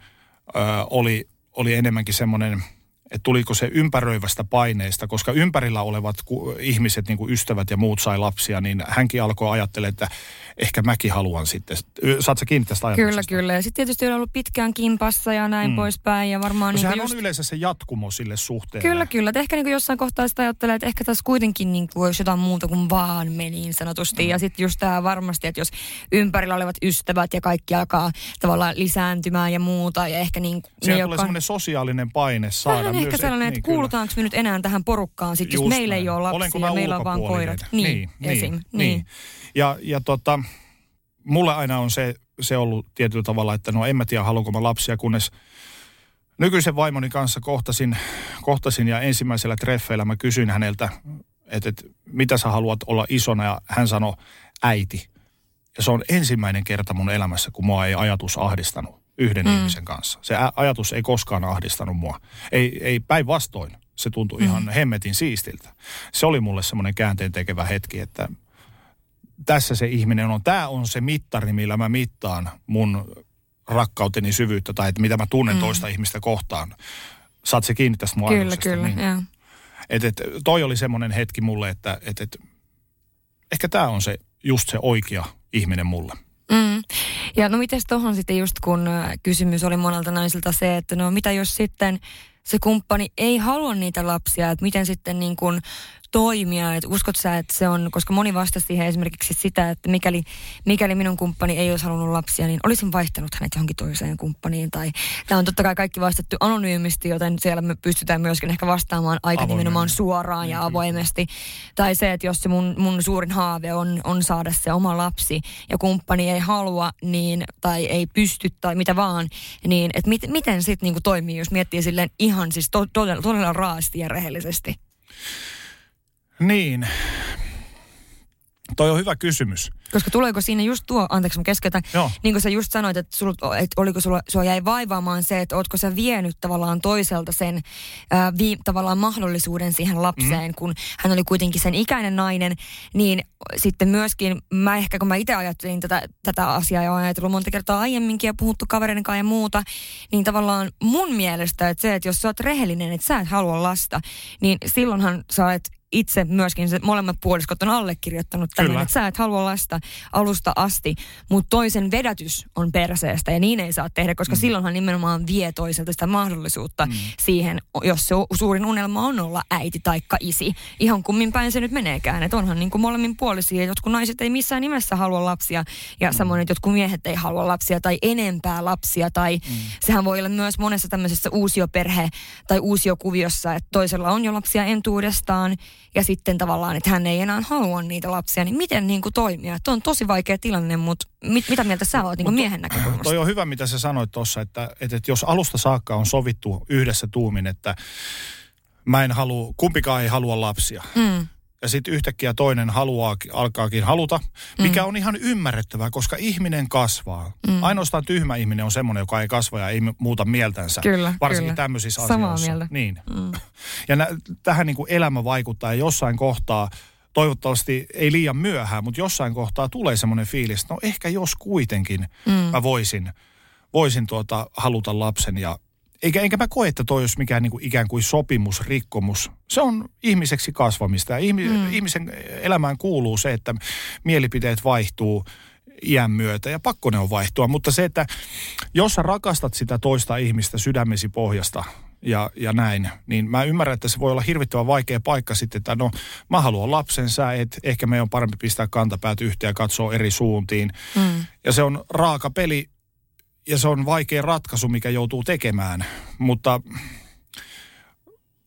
ö, oli, oli enemmänkin semmoinen, että tuliko se ympäröivästä paineesta, koska ympärillä olevat ihmiset, niin kuin ystävät ja muut sai lapsia, niin hänkin alkoi ajattelemaan, että ehkä mäkin haluan sitten. Saat sä kiinni tästä Kyllä, ajatuksesta? kyllä. Ja sitten tietysti on ollut pitkään kimpassa ja näin mm. poispäin. Ja varmaan No, niin sehän just... on yleensä se jatkumo sille suhteelle. Kyllä, kyllä. Et ehkä niin jossain kohtaa sitä ajattelee, että ehkä tässä kuitenkin niin kuin olisi jotain muuta kuin vaan me niin sanotusti. Mm. Ja sitten just tämä varmasti, että jos ympärillä olevat ystävät ja kaikki alkaa tavallaan lisääntymään ja muuta. Ja ehkä niin, Siellä ne, tulee semmoinen sosiaalinen paine saada. Ehkä sellainen, että niin, kuulutaanko me nyt enää tähän porukkaan, sit, jos Just meillä ei ole lapsia ja meillä on vaan koirat. Niin, niin, esim. niin, Niin. niin. Ja, ja tota, mulle aina on se, se ollut tietyllä tavalla, että no en mä tiedä haluanko mä lapsia, kunnes nykyisen vaimoni kanssa kohtasin, kohtasin ja ensimmäisellä treffeillä mä kysyin häneltä, että, että mitä sä haluat olla isona ja hän sanoi äiti. Ja se on ensimmäinen kerta mun elämässä, kun mua ei ajatus ahdistanut yhden mm. ihmisen kanssa. Se ajatus ei koskaan ahdistanut mua. Ei, ei päinvastoin. Se tuntui mm. ihan hemmetin siistiltä. Se oli mulle semmoinen käänteen tekevä hetki, että tässä se ihminen on. Tämä on se mittari, millä mä mittaan mun rakkauteni syvyyttä tai että mitä mä tunnen mm. toista ihmistä kohtaan. Saat se kiinni tästä mun Kyllä, kyllä. Niin. Joo. Et, et, toi oli semmoinen hetki mulle, että et, et, ehkä tämä on se just se oikea ihminen mulle. Mm. Ja no mites tohon sitten just kun äh, kysymys oli monelta naisilta se, että no mitä jos sitten se kumppani ei halua niitä lapsia, että miten sitten niin kuin toimia, että uskot sä, että se on, koska moni vastasi siihen esimerkiksi sitä, että mikäli, mikäli minun kumppani ei olisi halunnut lapsia, niin olisin vaihtanut hänet johonkin toiseen kumppaniin. Tai tämä on totta kai kaikki vastattu anonyymisti, joten siellä me pystytään myöskin ehkä vastaamaan aika Avoimen. nimenomaan suoraan ja avoimesti. Tai se, että jos se mun, mun suurin haave on, on saada se oma lapsi ja kumppani ei halua niin, tai ei pysty tai mitä vaan, niin että mit, miten sitten niinku toimii, jos miettii silleen ihan siis to, todella, todella raasti ja rehellisesti? Niin. Toi on hyvä kysymys. Koska tuleeko siinä just tuo, anteeksi mä keskeytän, Joo. niin kuin sä just sanoit, että, sul, että oliko sulla, sua jäi vaivaamaan se, että ootko sä vienyt tavallaan toiselta sen ää, vi, tavallaan mahdollisuuden siihen lapseen, mm. kun hän oli kuitenkin sen ikäinen nainen, niin sitten myöskin mä ehkä, kun mä itse ajattelin tätä, tätä asiaa ja ajatellut monta kertaa aiemminkin ja puhuttu kavereiden kanssa ja muuta, niin tavallaan mun mielestä, että se, että jos sä oot rehellinen, että sä et halua lasta, niin silloinhan sä olet itse myöskin, se molemmat puoliskot on allekirjoittanut tämän, Kyllä. että sä et halua lasta alusta asti, mutta toisen vedätys on perseestä ja niin ei saa tehdä, koska mm. silloinhan nimenomaan vie toiselta sitä mahdollisuutta mm. siihen, jos se suurin unelma on olla äiti taikka isi. Ihan kummin päin se nyt meneekään, että onhan niin kuin molemmin puolisia, jotkut naiset ei missään nimessä halua lapsia ja mm. samoin, että jotkut miehet ei halua lapsia tai enempää lapsia tai mm. sehän voi olla myös monessa tämmöisessä uusioperhe tai uusiokuviossa, että toisella on jo lapsia entuudestaan ja sitten tavallaan, että hän ei enää halua niitä lapsia, niin miten niin kuin toimia? Tuo on tosi vaikea tilanne, mutta mit, mitä mieltä sä oot niin kuin miehen näkökulmasta? Toi on hyvä, mitä sä sanoit tuossa, että, että, että jos alusta saakka on sovittu yhdessä tuumin, että mä en halua, kumpikaan ei halua lapsia. Mm ja sitten yhtäkkiä toinen haluaa, alkaakin haluta, mikä mm. on ihan ymmärrettävää, koska ihminen kasvaa. Mm. Ainoastaan tyhmä ihminen on semmoinen, joka ei kasva ja ei muuta mieltänsä. Kyllä, Varsinkin kyllä. tämmöisissä Samaa asioissa. Mieltä. Niin. Mm. <laughs> Ja nä, tähän niin kuin elämä vaikuttaa ja jossain kohtaa, toivottavasti ei liian myöhään, mutta jossain kohtaa tulee semmoinen fiilis, että no ehkä jos kuitenkin mm. mä voisin, voisin tuota, haluta lapsen ja eikä, enkä mä koe, että toi olisi mikään niin kuin ikään kuin sopimusrikkomus. Se on ihmiseksi kasvamista. Ihmi, mm. ihmisen elämään kuuluu se, että mielipiteet vaihtuu iän myötä ja pakko ne on vaihtua. Mutta se, että jos sä rakastat sitä toista ihmistä sydämesi pohjasta ja, ja näin, niin mä ymmärrän, että se voi olla hirvittävän vaikea paikka sitten, että no mä haluan lapsen, sä et, ehkä me on parempi pistää kantapäät yhteen ja katsoa eri suuntiin. Mm. Ja se on raaka peli ja se on vaikea ratkaisu, mikä joutuu tekemään, mutta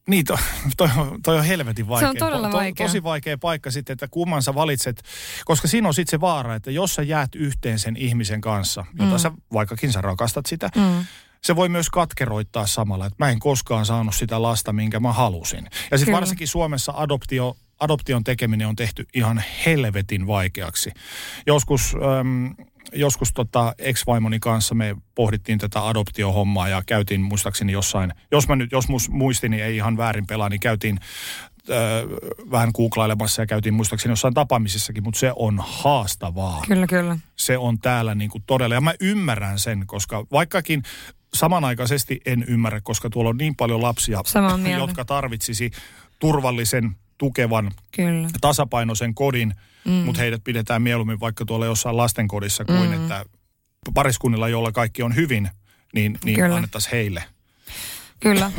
niin, to, toi, toi on helvetin vaikea. Se on todella to, vaikea. tosi vaikea paikka sitten, että kumman sä valitset, koska siinä on sitten se vaara, että jos sä jäät yhteen sen ihmisen kanssa, jota mm. sä, vaikkakin sä rakastat sitä, mm. se voi myös katkeroittaa samalla, että mä en koskaan saanut sitä lasta, minkä mä halusin. Ja sitten varsinkin Suomessa adoptio adoption tekeminen on tehty ihan helvetin vaikeaksi. Joskus, äm, joskus tota ex-vaimoni kanssa me pohdittiin tätä adoptiohommaa ja käytiin muistaakseni jossain, jos mä nyt, jos muistini ei ihan väärin pelaa, niin käytiin äh, vähän googlailemassa ja käytiin muistaakseni jossain tapaamisissakin, mutta se on haastavaa. Kyllä, kyllä. Se on täällä niin kuin todella, ja mä ymmärrän sen, koska vaikkakin samanaikaisesti en ymmärrä, koska tuolla on niin paljon lapsia, jotka tarvitsisi turvallisen tukevan, Kyllä. tasapainoisen kodin, mm. mutta heidät pidetään mieluummin vaikka tuolla jossain lastenkodissa kuin mm. että pariskunnilla, joilla kaikki on hyvin, niin, niin annettaisiin heille. Kyllä.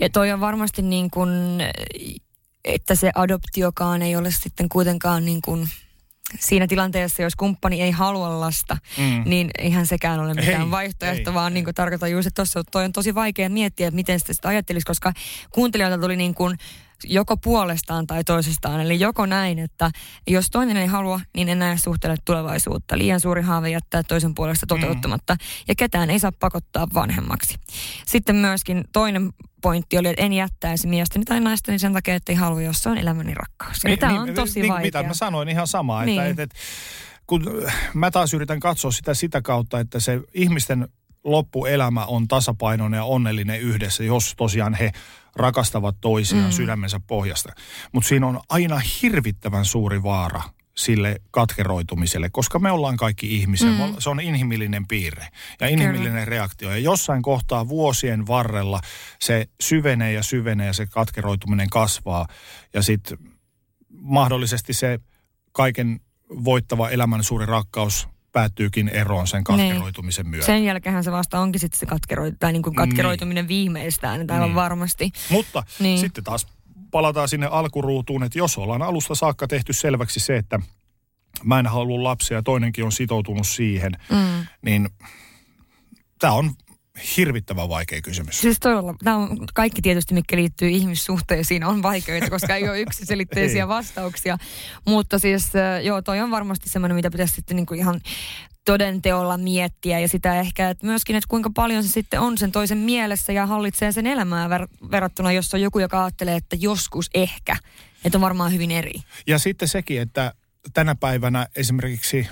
Ja toi on varmasti niin kuin, että se adoptiokaan ei ole sitten kuitenkaan niin kuin siinä tilanteessa, jos kumppani ei halua lasta, mm. niin eihän sekään ole mitään ei, vaihtoehto, ei, vaan niin kuin tarkoitan just, että tuossa toi on tosi vaikea miettiä, että miten sitä, sitä ajattelisi, koska kuuntelijoilta tuli niin kuin joko puolestaan tai toisestaan. Eli joko näin, että jos toinen ei halua, niin en näe suhteelle tulevaisuutta. Liian suuri haave jättää toisen puolesta mm. toteuttamatta. Mm. Ja ketään ei saa pakottaa vanhemmaksi. Sitten myöskin toinen pointti oli, että en jättäisi miestäni tai naistani sen takia, että ei halua, jos se on elämäni rakkaus. Eli niin, tämä on niin, tosi niin, vaikea. Mitä mä sanoin ihan samaa, niin. että, että, että kun mä taas yritän katsoa sitä sitä kautta, että se ihmisten loppuelämä on tasapainoinen ja onnellinen yhdessä, jos tosiaan he rakastavat toisiaan mm. sydämensä pohjasta. Mutta siinä on aina hirvittävän suuri vaara sille katkeroitumiselle, koska me ollaan kaikki ihmisiä. Mm. Se on inhimillinen piirre ja inhimillinen Kyllä. reaktio. Ja jossain kohtaa vuosien varrella se syvenee ja syvenee ja se katkeroituminen kasvaa. Ja sitten mahdollisesti se kaiken voittava elämän suuri rakkaus päättyykin eroon sen katkeroitumisen niin. myötä. Sen jälkeen se vasta onkin sitten se katkero, tai niin kuin katkeroituminen niin. viimeistään, että aivan niin. varmasti. Mutta niin. sitten taas palataan sinne alkuruutuun, että jos ollaan alusta saakka tehty selväksi se, että mä en halua lapsia ja toinenkin on sitoutunut siihen, mm. niin tämä on hirvittävän vaikea kysymys. Siis todella, tämä on kaikki tietysti, mikä liittyy ihmissuhteisiin, on vaikeita, koska ei ole yksiselitteisiä <laughs> vastauksia. Mutta siis joo, toi on varmasti semmoinen, mitä pitäisi sitten niinku ihan todenteolla miettiä ja sitä ehkä, että myöskin, että kuinka paljon se sitten on sen toisen mielessä ja hallitsee sen elämää ver- verrattuna, jos on joku, joka ajattelee, että joskus ehkä, että on varmaan hyvin eri. Ja sitten sekin, että tänä päivänä esimerkiksi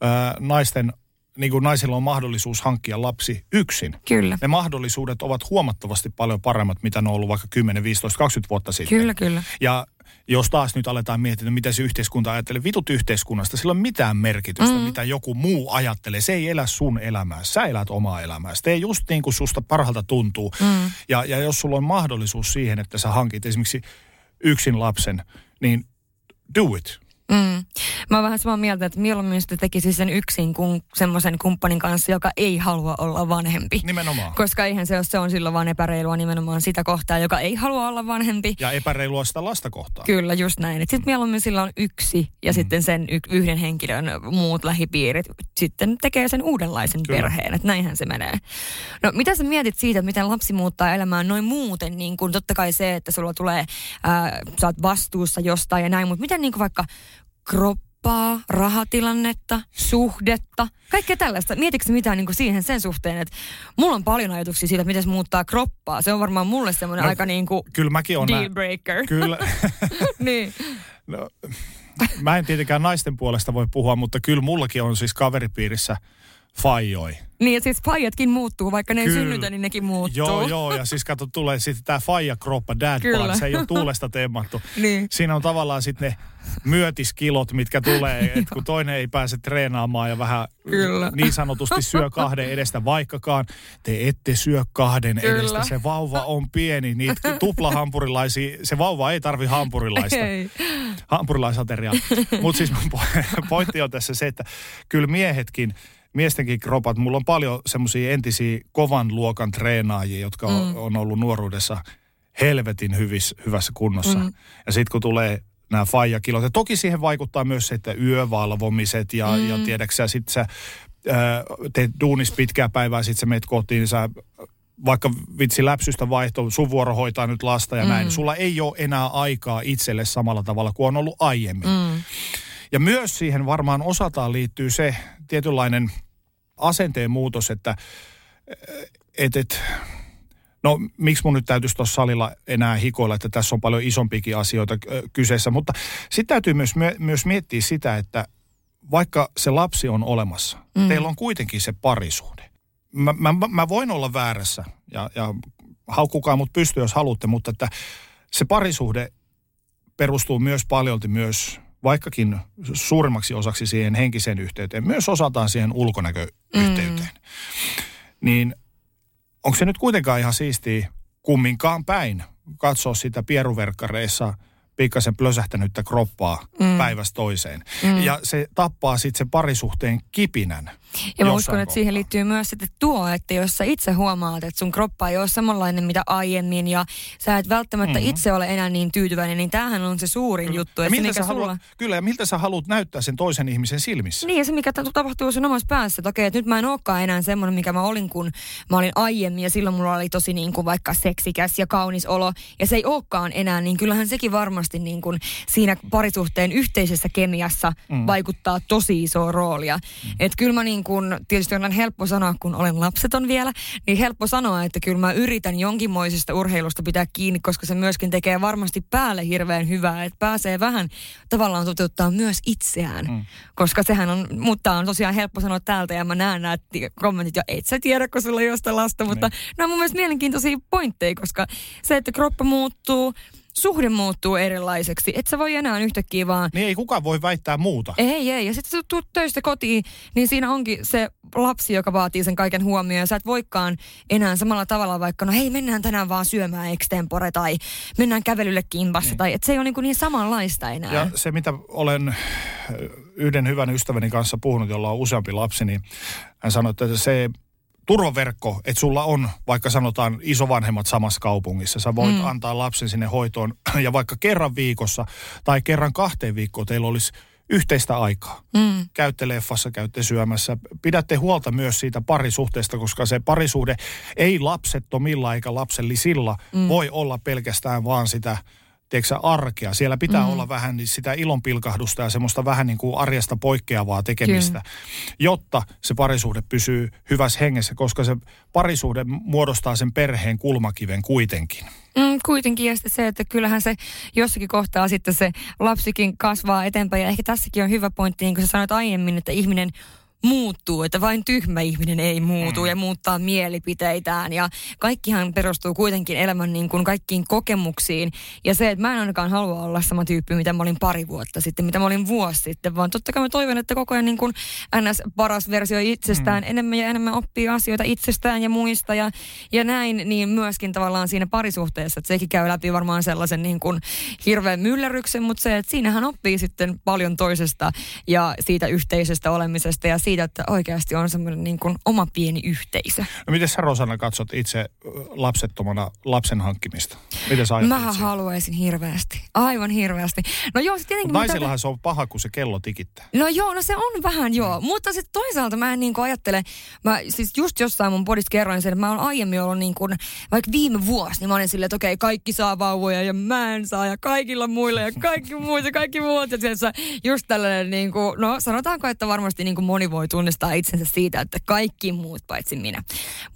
ää, naisten niin kuin naisilla on mahdollisuus hankkia lapsi yksin. Kyllä. Ne mahdollisuudet ovat huomattavasti paljon paremmat, mitä ne on ollut vaikka 10, 15, 20 vuotta sitten. Kyllä, kyllä. Ja jos taas nyt aletaan miettiä, mitä se yhteiskunta ajattelee, vitut yhteiskunnasta, sillä on mitään merkitystä, mm. mitä joku muu ajattelee. Se ei elä sun elämää, sä elät omaa elämää. Tee just niin kuin susta parhaalta tuntuu. Mm. Ja, ja jos sulla on mahdollisuus siihen, että sä hankit esimerkiksi yksin lapsen, niin do it. Mm. Mä oon vähän samaa mieltä, että mieluummin sitä tekisi sen yksin kuin semmoisen kumppanin kanssa, joka ei halua olla vanhempi. Nimenomaan. Koska eihän se ole, se on silloin vaan epäreilua nimenomaan sitä kohtaa, joka ei halua olla vanhempi. Ja epäreilua sitä lasta kohtaa. Kyllä, just näin. Sitten mieluummin sillä on yksi ja mm. sitten sen y- yhden henkilön muut lähipiirit sitten tekee sen uudenlaisen Kyllä. perheen. Että näinhän se menee. No mitä sä mietit siitä, miten lapsi muuttaa elämään noin muuten? Niin kuin totta kai se, että sulla tulee, ää, sä oot vastuussa jostain ja näin, mutta miten niin kuin vaikka kroppaa, rahatilannetta, suhdetta, kaikkea tällaista. Mietitkö mitään niin kuin siihen sen suhteen, että mulla on paljon ajatuksia siitä, että miten se muuttaa kroppaa. Se on varmaan mulle semmoinen no, aika niin kuin kyllä mäkin on deal breaker. Kyllä. <laughs> niin. No, mä en tietenkään naisten puolesta voi puhua, mutta kyllä mullakin on siis kaveripiirissä fajoi. Niin, ja siis fajatkin muuttuu, vaikka ne ei synnytä, niin nekin muuttuu. Joo, joo, ja siis kato, tulee sitten tämä faija kroppa, dad Kyllä. se ei ole tuulesta temmattu. <laughs> niin. Siinä on tavallaan sitten ne myötiskilot, mitkä tulee, <laughs> että kun toinen ei pääse treenaamaan ja vähän Kyllä. niin sanotusti syö kahden edestä, vaikkakaan te ette syö kahden Kyllä. edestä. Se vauva on pieni, niitä tuplahampurilaisia, se vauva ei tarvi hampurilaista. Ei. Hampurilaisateriaa. Mutta siis <laughs> pointti on tässä se, että kyllä miehetkin, miestenkin kropat, mulla on paljon semmoisia entisiä kovan luokan treenaajia, jotka mm. on, on ollut nuoruudessa helvetin hyvissä, hyvässä kunnossa. Mm. Ja sitten kun tulee nämä faijakilot. Ja toki siihen vaikuttaa myös se, että yövalvomiset ja, mm. ja tiedäksä, sit sä ää, teet duunis pitkää päivää, sit sä meet kotiin, niin sä vaikka vitsi läpsystä vaihto, sun vuoro hoitaa nyt lasta ja mm. näin. Sulla ei ole enää aikaa itselle samalla tavalla kuin on ollut aiemmin. Mm. Ja myös siihen varmaan osataan liittyy se tietynlainen asenteen muutos, että et, et, no miksi mun nyt täytyisi tuossa salilla enää hikoilla, että tässä on paljon isompikin asioita kyseessä. Mutta sitten täytyy myös, myös miettiä sitä, että vaikka se lapsi on olemassa, mm. teillä on kuitenkin se parisuhde. Mä, mä, mä voin olla väärässä ja, ja haukkukaa mut pystyy, jos haluatte, mutta että se parisuhde perustuu myös paljolti myös vaikkakin suurimmaksi osaksi siihen henkiseen yhteyteen, myös osataan siihen ulkonäköyhteyteen. Mm. Niin onko se nyt kuitenkaan ihan siistiä kumminkaan päin katsoa sitä pieruverkkareissa – pikkasen plösähtänyttä kroppaa mm. päivästä toiseen. Mm. Ja se tappaa sitten sen parisuhteen kipinän. Ja mä uskon, että siihen liittyy myös sitten tuo, että jos sä itse huomaat, että sun kroppa ei ole samanlainen mitä aiemmin ja sä et välttämättä mm-hmm. itse ole enää niin tyytyväinen, niin tämähän on se suurin kyllä. juttu. Ja miltä sä sulla... haluat, kyllä, ja miltä sä haluat näyttää sen toisen ihmisen silmissä? Niin, ja se mikä tapahtuu sun omassa päässä, että okei, että nyt mä en olekaan enää semmoinen, mikä mä olin, kun mä olin aiemmin, ja silloin mulla oli tosi niin kuin vaikka seksikäs ja kaunis olo, ja se ei olekaan enää, niin kyllähän sekin varmasti niin kuin siinä parisuhteen yhteisessä kemiassa mm. vaikuttaa tosi isoa roolia. Mm. Että kyllä mä niin kuin, tietysti on helppo sanoa, kun olen lapseton vielä, niin helppo sanoa, että kyllä mä yritän jonkinmoisesta urheilusta pitää kiinni, koska se myöskin tekee varmasti päälle hirveän hyvää, että pääsee vähän tavallaan toteuttaa myös itseään. Mm. Koska sehän on, mutta on tosiaan helppo sanoa täältä ja mä näen nämä kommentit jo, et sä tiedä, kun sulla ei ole sitä lasta, mutta niin. nämä on mun mielestä mielenkiintoisia pointteja, koska se, että kroppa muuttuu, suhde muuttuu erilaiseksi. Et sä voi enää yhtäkkiä vaan... Niin ei kukaan voi väittää muuta. Ei, ei. Ja sitten sä tulet töistä kotiin, niin siinä onkin se lapsi, joka vaatii sen kaiken huomioon. Ja sä et voikaan enää samalla tavalla vaikka, no hei mennään tänään vaan syömään extempore tai mennään kävelylle kimpassa. Niin. Tai että se ei ole niin, kuin niin samanlaista enää. Ja se mitä olen yhden hyvän ystäväni kanssa puhunut, jolla on useampi lapsi, niin hän sanoi, että se turvaverkko, että sulla on vaikka sanotaan isovanhemmat samassa kaupungissa. Sä voit mm. antaa lapsen sinne hoitoon <clears throat> ja vaikka kerran viikossa tai kerran kahteen viikkoon teillä olisi yhteistä aikaa. Mm. Käytte leffassa, käytte syömässä. Pidätte huolta myös siitä parisuhteesta, koska se parisuhde ei lapsettomilla eikä lapsellisilla mm. voi olla pelkästään vaan sitä tiedätkö, arkea. Siellä pitää mm. olla vähän niin sitä ilonpilkahdusta ja semmoista vähän niin kuin arjesta poikkeavaa tekemistä, Kyllä. jotta se parisuhde pysyy hyvässä hengessä, koska se parisuhde muodostaa sen perheen kulmakiven kuitenkin. Mm, kuitenkin ja sitten se, että kyllähän se jossakin kohtaa sitten se lapsikin kasvaa eteenpäin. Ja ehkä tässäkin on hyvä pointti, niin kuin sä sanoit aiemmin, että ihminen muuttuu, että vain tyhmä ihminen ei muutu mm. ja muuttaa mielipiteitään. Ja kaikkihan perustuu kuitenkin elämän niin kuin kaikkiin kokemuksiin. Ja se, että mä en ainakaan halua olla sama tyyppi, mitä mä olin pari vuotta sitten, mitä mä olin vuosi sitten, vaan totta kai mä toivon, että koko ajan niin kuin ns. paras versio itsestään, mm. enemmän ja enemmän oppii asioita itsestään ja muista ja, ja näin, niin myöskin tavallaan siinä parisuhteessa, että sekin käy läpi varmaan sellaisen niin kuin hirveän myllerryksen, mutta se, että siinähän oppii sitten paljon toisesta ja siitä yhteisestä olemisesta ja siitä, että oikeasti on semmoinen niin kuin oma pieni yhteisö. No miten sä Rosanna katsot itse lapsettomana lapsen hankkimista? Miten sä Mä haluaisin hirveästi. Aivan hirveästi. No joo, tietenkin... Naisillahan tätä... se on paha, kun se kello tikittää. No joo, no se on vähän joo. Mm. Mutta sitten toisaalta mä en niin kuin ajattele, mä siis just jossain mun podissa kerroin sen, että mä oon aiemmin ollut niin kuin, vaikka viime vuosi, niin mä olin silleen, että okei, kaikki saa vauvoja ja mä en saa ja kaikilla muilla ja kaikki muut ja kaikki muut. Ja just tällainen niin kuin, no sanotaanko, että varmasti niin kuin moni voi tunnistaa itsensä siitä, että kaikki muut paitsi minä.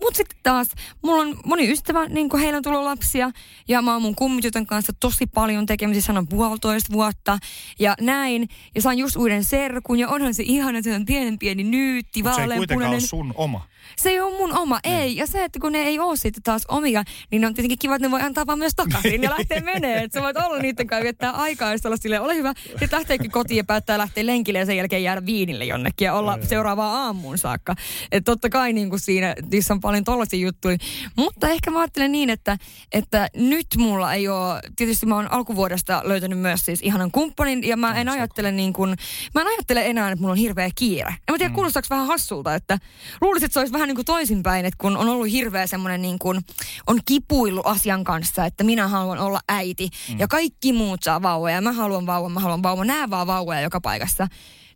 Mutta sitten taas, mulla on moni ystävä, niin kuin heillä on tullut lapsia, ja mä oon mun kummitytön kanssa tosi paljon tekemisissä, sanon puolitoista vuotta, ja näin, ja saan just uuden serkun, ja onhan se ihana, että se on pienen pieni nyytti, vaaleanpunainen. se ei kuitenkaan ole sun oma. Se ei ole mun oma, niin. ei. Ja se, että kun ne ei ole sitten taas omia, niin on tietenkin kiva, että ne voi antaa vaan myös takaisin ja lähteä menee. Että sä voit olla niiden kanssa viettää aikaa ja olla silleen, ole hyvä. Sitten lähteekin kotiin ja päättää lähteä lenkille ja sen jälkeen jäädä viinille jonnekin ja olla seuraavaa aamuun saakka. Että totta kai niin kuin siinä, niissä on paljon tollaisia juttuja. Mutta ehkä mä ajattelen niin, että, että nyt mulla ei ole, tietysti mä oon alkuvuodesta löytänyt myös siis ihanan kumppanin ja mä en ajattele niin kuin, mä en ajattele enää, että mulla on hirveä kiire. En mä tiedä, mm. kuulostaako vähän hassulta, että luulisin, että se olisi vähän niin kuin toisinpäin, että kun on ollut hirveä semmoinen niin kuin, on kipuillut asian kanssa, että minä haluan olla äiti mm. ja kaikki muut saa vauvoja ja mä haluan vauvan, mä haluan vauvan, nää vaan vauvoja joka paikassa.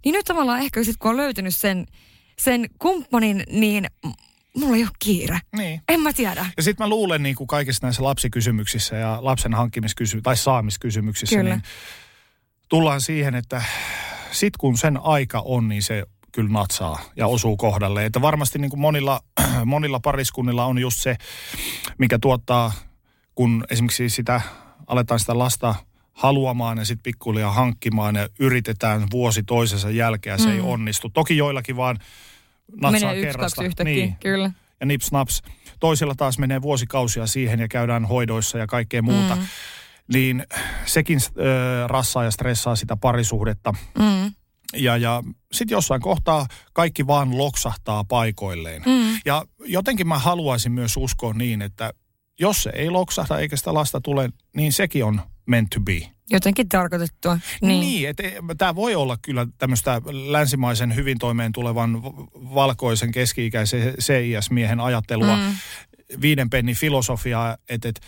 Niin nyt tavallaan ehkä sitten kun on löytynyt sen, sen kumppanin, niin mulla ei ole kiire. Niin. En mä tiedä. Ja sitten mä luulen niin kuin kaikissa näissä lapsikysymyksissä ja lapsen hankkimiskysymyksissä tai saamiskysymyksissä, Kyllä. niin tullaan siihen, että sit kun sen aika on, niin se kyllä natsaa ja osuu kohdalle. Että varmasti niin kuin monilla, <clears throat> monilla pariskunnilla on just se, mikä tuottaa, kun esimerkiksi sitä aletaan sitä lasta haluamaan ja sitten pikkuhiljaa hankkimaan ja yritetään vuosi toisensa jälkeen ja se mm. ei onnistu. Toki joillakin vaan natsaa menee kerrasta. Yksi, yhtäkkiä, niin. kyllä. Ja nips naps. Toisilla taas menee vuosikausia siihen ja käydään hoidoissa ja kaikkea muuta. Mm. Niin sekin äh, rassaa ja stressaa sitä parisuhdetta. Mm. Ja, ja sitten jossain kohtaa kaikki vaan loksahtaa paikoilleen. Mm. Ja jotenkin mä haluaisin myös uskoa niin, että jos se ei loksahda eikä sitä lasta tule, niin sekin on meant to be. Jotenkin tarkoitettua. Niin, niin että tämä voi olla kyllä tämmöistä länsimaisen hyvin toimeen tulevan valkoisen keski-ikäisen CIS-miehen ajattelua, mm. viiden pennin filosofiaa, että, että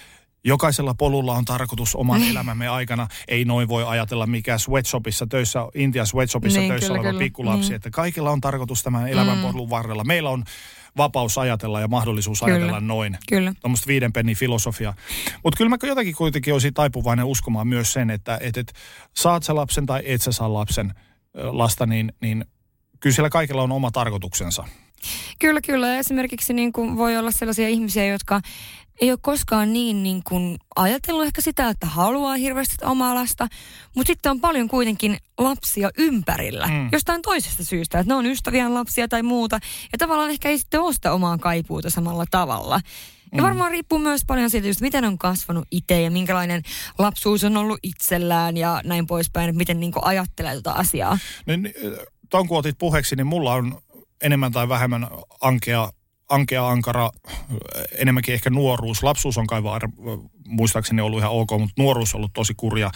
Jokaisella polulla on tarkoitus oman niin. elämämme aikana. Ei noin voi ajatella mikä sweatshopissa töissä, Intia sweatshopissa niin, töissä kyllä, oleva kyllä. pikkulapsi. Niin. Että kaikilla on tarkoitus tämän elämän mm. varrella. Meillä on vapaus ajatella ja mahdollisuus kyllä. ajatella noin. Kyllä. Tuommoista viiden pennin filosofia. Mutta kyllä mä jotenkin kuitenkin olisin taipuvainen uskomaan myös sen, että et, et, saat sä lapsen tai et sä saa lapsen lasta, niin, niin kyllä siellä kaikilla on oma tarkoituksensa. Kyllä, kyllä. Esimerkiksi niin kuin voi olla sellaisia ihmisiä, jotka ei ole koskaan niin, niin kuin ajatellut ehkä sitä, että haluaa hirveästi omaa lasta, mutta sitten on paljon kuitenkin lapsia ympärillä mm. jostain toisesta syystä, että ne on ystävien lapsia tai muuta, ja tavallaan ehkä ei sitten ole sitä omaa kaipuuta samalla tavalla. Ja mm. varmaan riippuu myös paljon siitä, just miten on kasvanut itse ja minkälainen lapsuus on ollut itsellään ja näin poispäin, että miten niin ajattelee tuota asiaa. Niin, ton kun otit puheeksi, niin mulla on enemmän tai vähemmän ankea, ankea ankara, enemmänkin ehkä nuoruus. Lapsuus on kai vaan, muistaakseni ollut ihan ok, mutta nuoruus on ollut tosi kurja.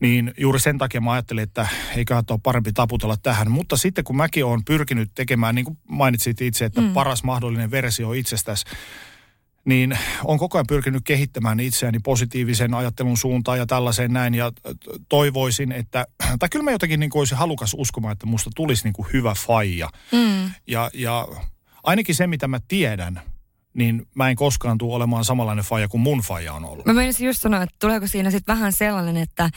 Niin juuri sen takia mä ajattelin, että eiköhän ole parempi taputella tähän. Mutta sitten kun mäkin olen pyrkinyt tekemään, niin kuin mainitsit itse, että mm. paras mahdollinen versio itsestäsi, niin on koko ajan pyrkinyt kehittämään itseäni positiivisen ajattelun suuntaan ja tällaiseen näin. Ja toivoisin, että, tai kyllä mä jotenkin niin olisin halukas uskomaan, että musta tulisi niin kuin hyvä faija. Mm. Ja, ja ainakin se, mitä mä tiedän, niin mä en koskaan tule olemaan samanlainen faija kuin mun faija on ollut. Mä menisin just sanoa, että tuleeko siinä sitten vähän sellainen, että,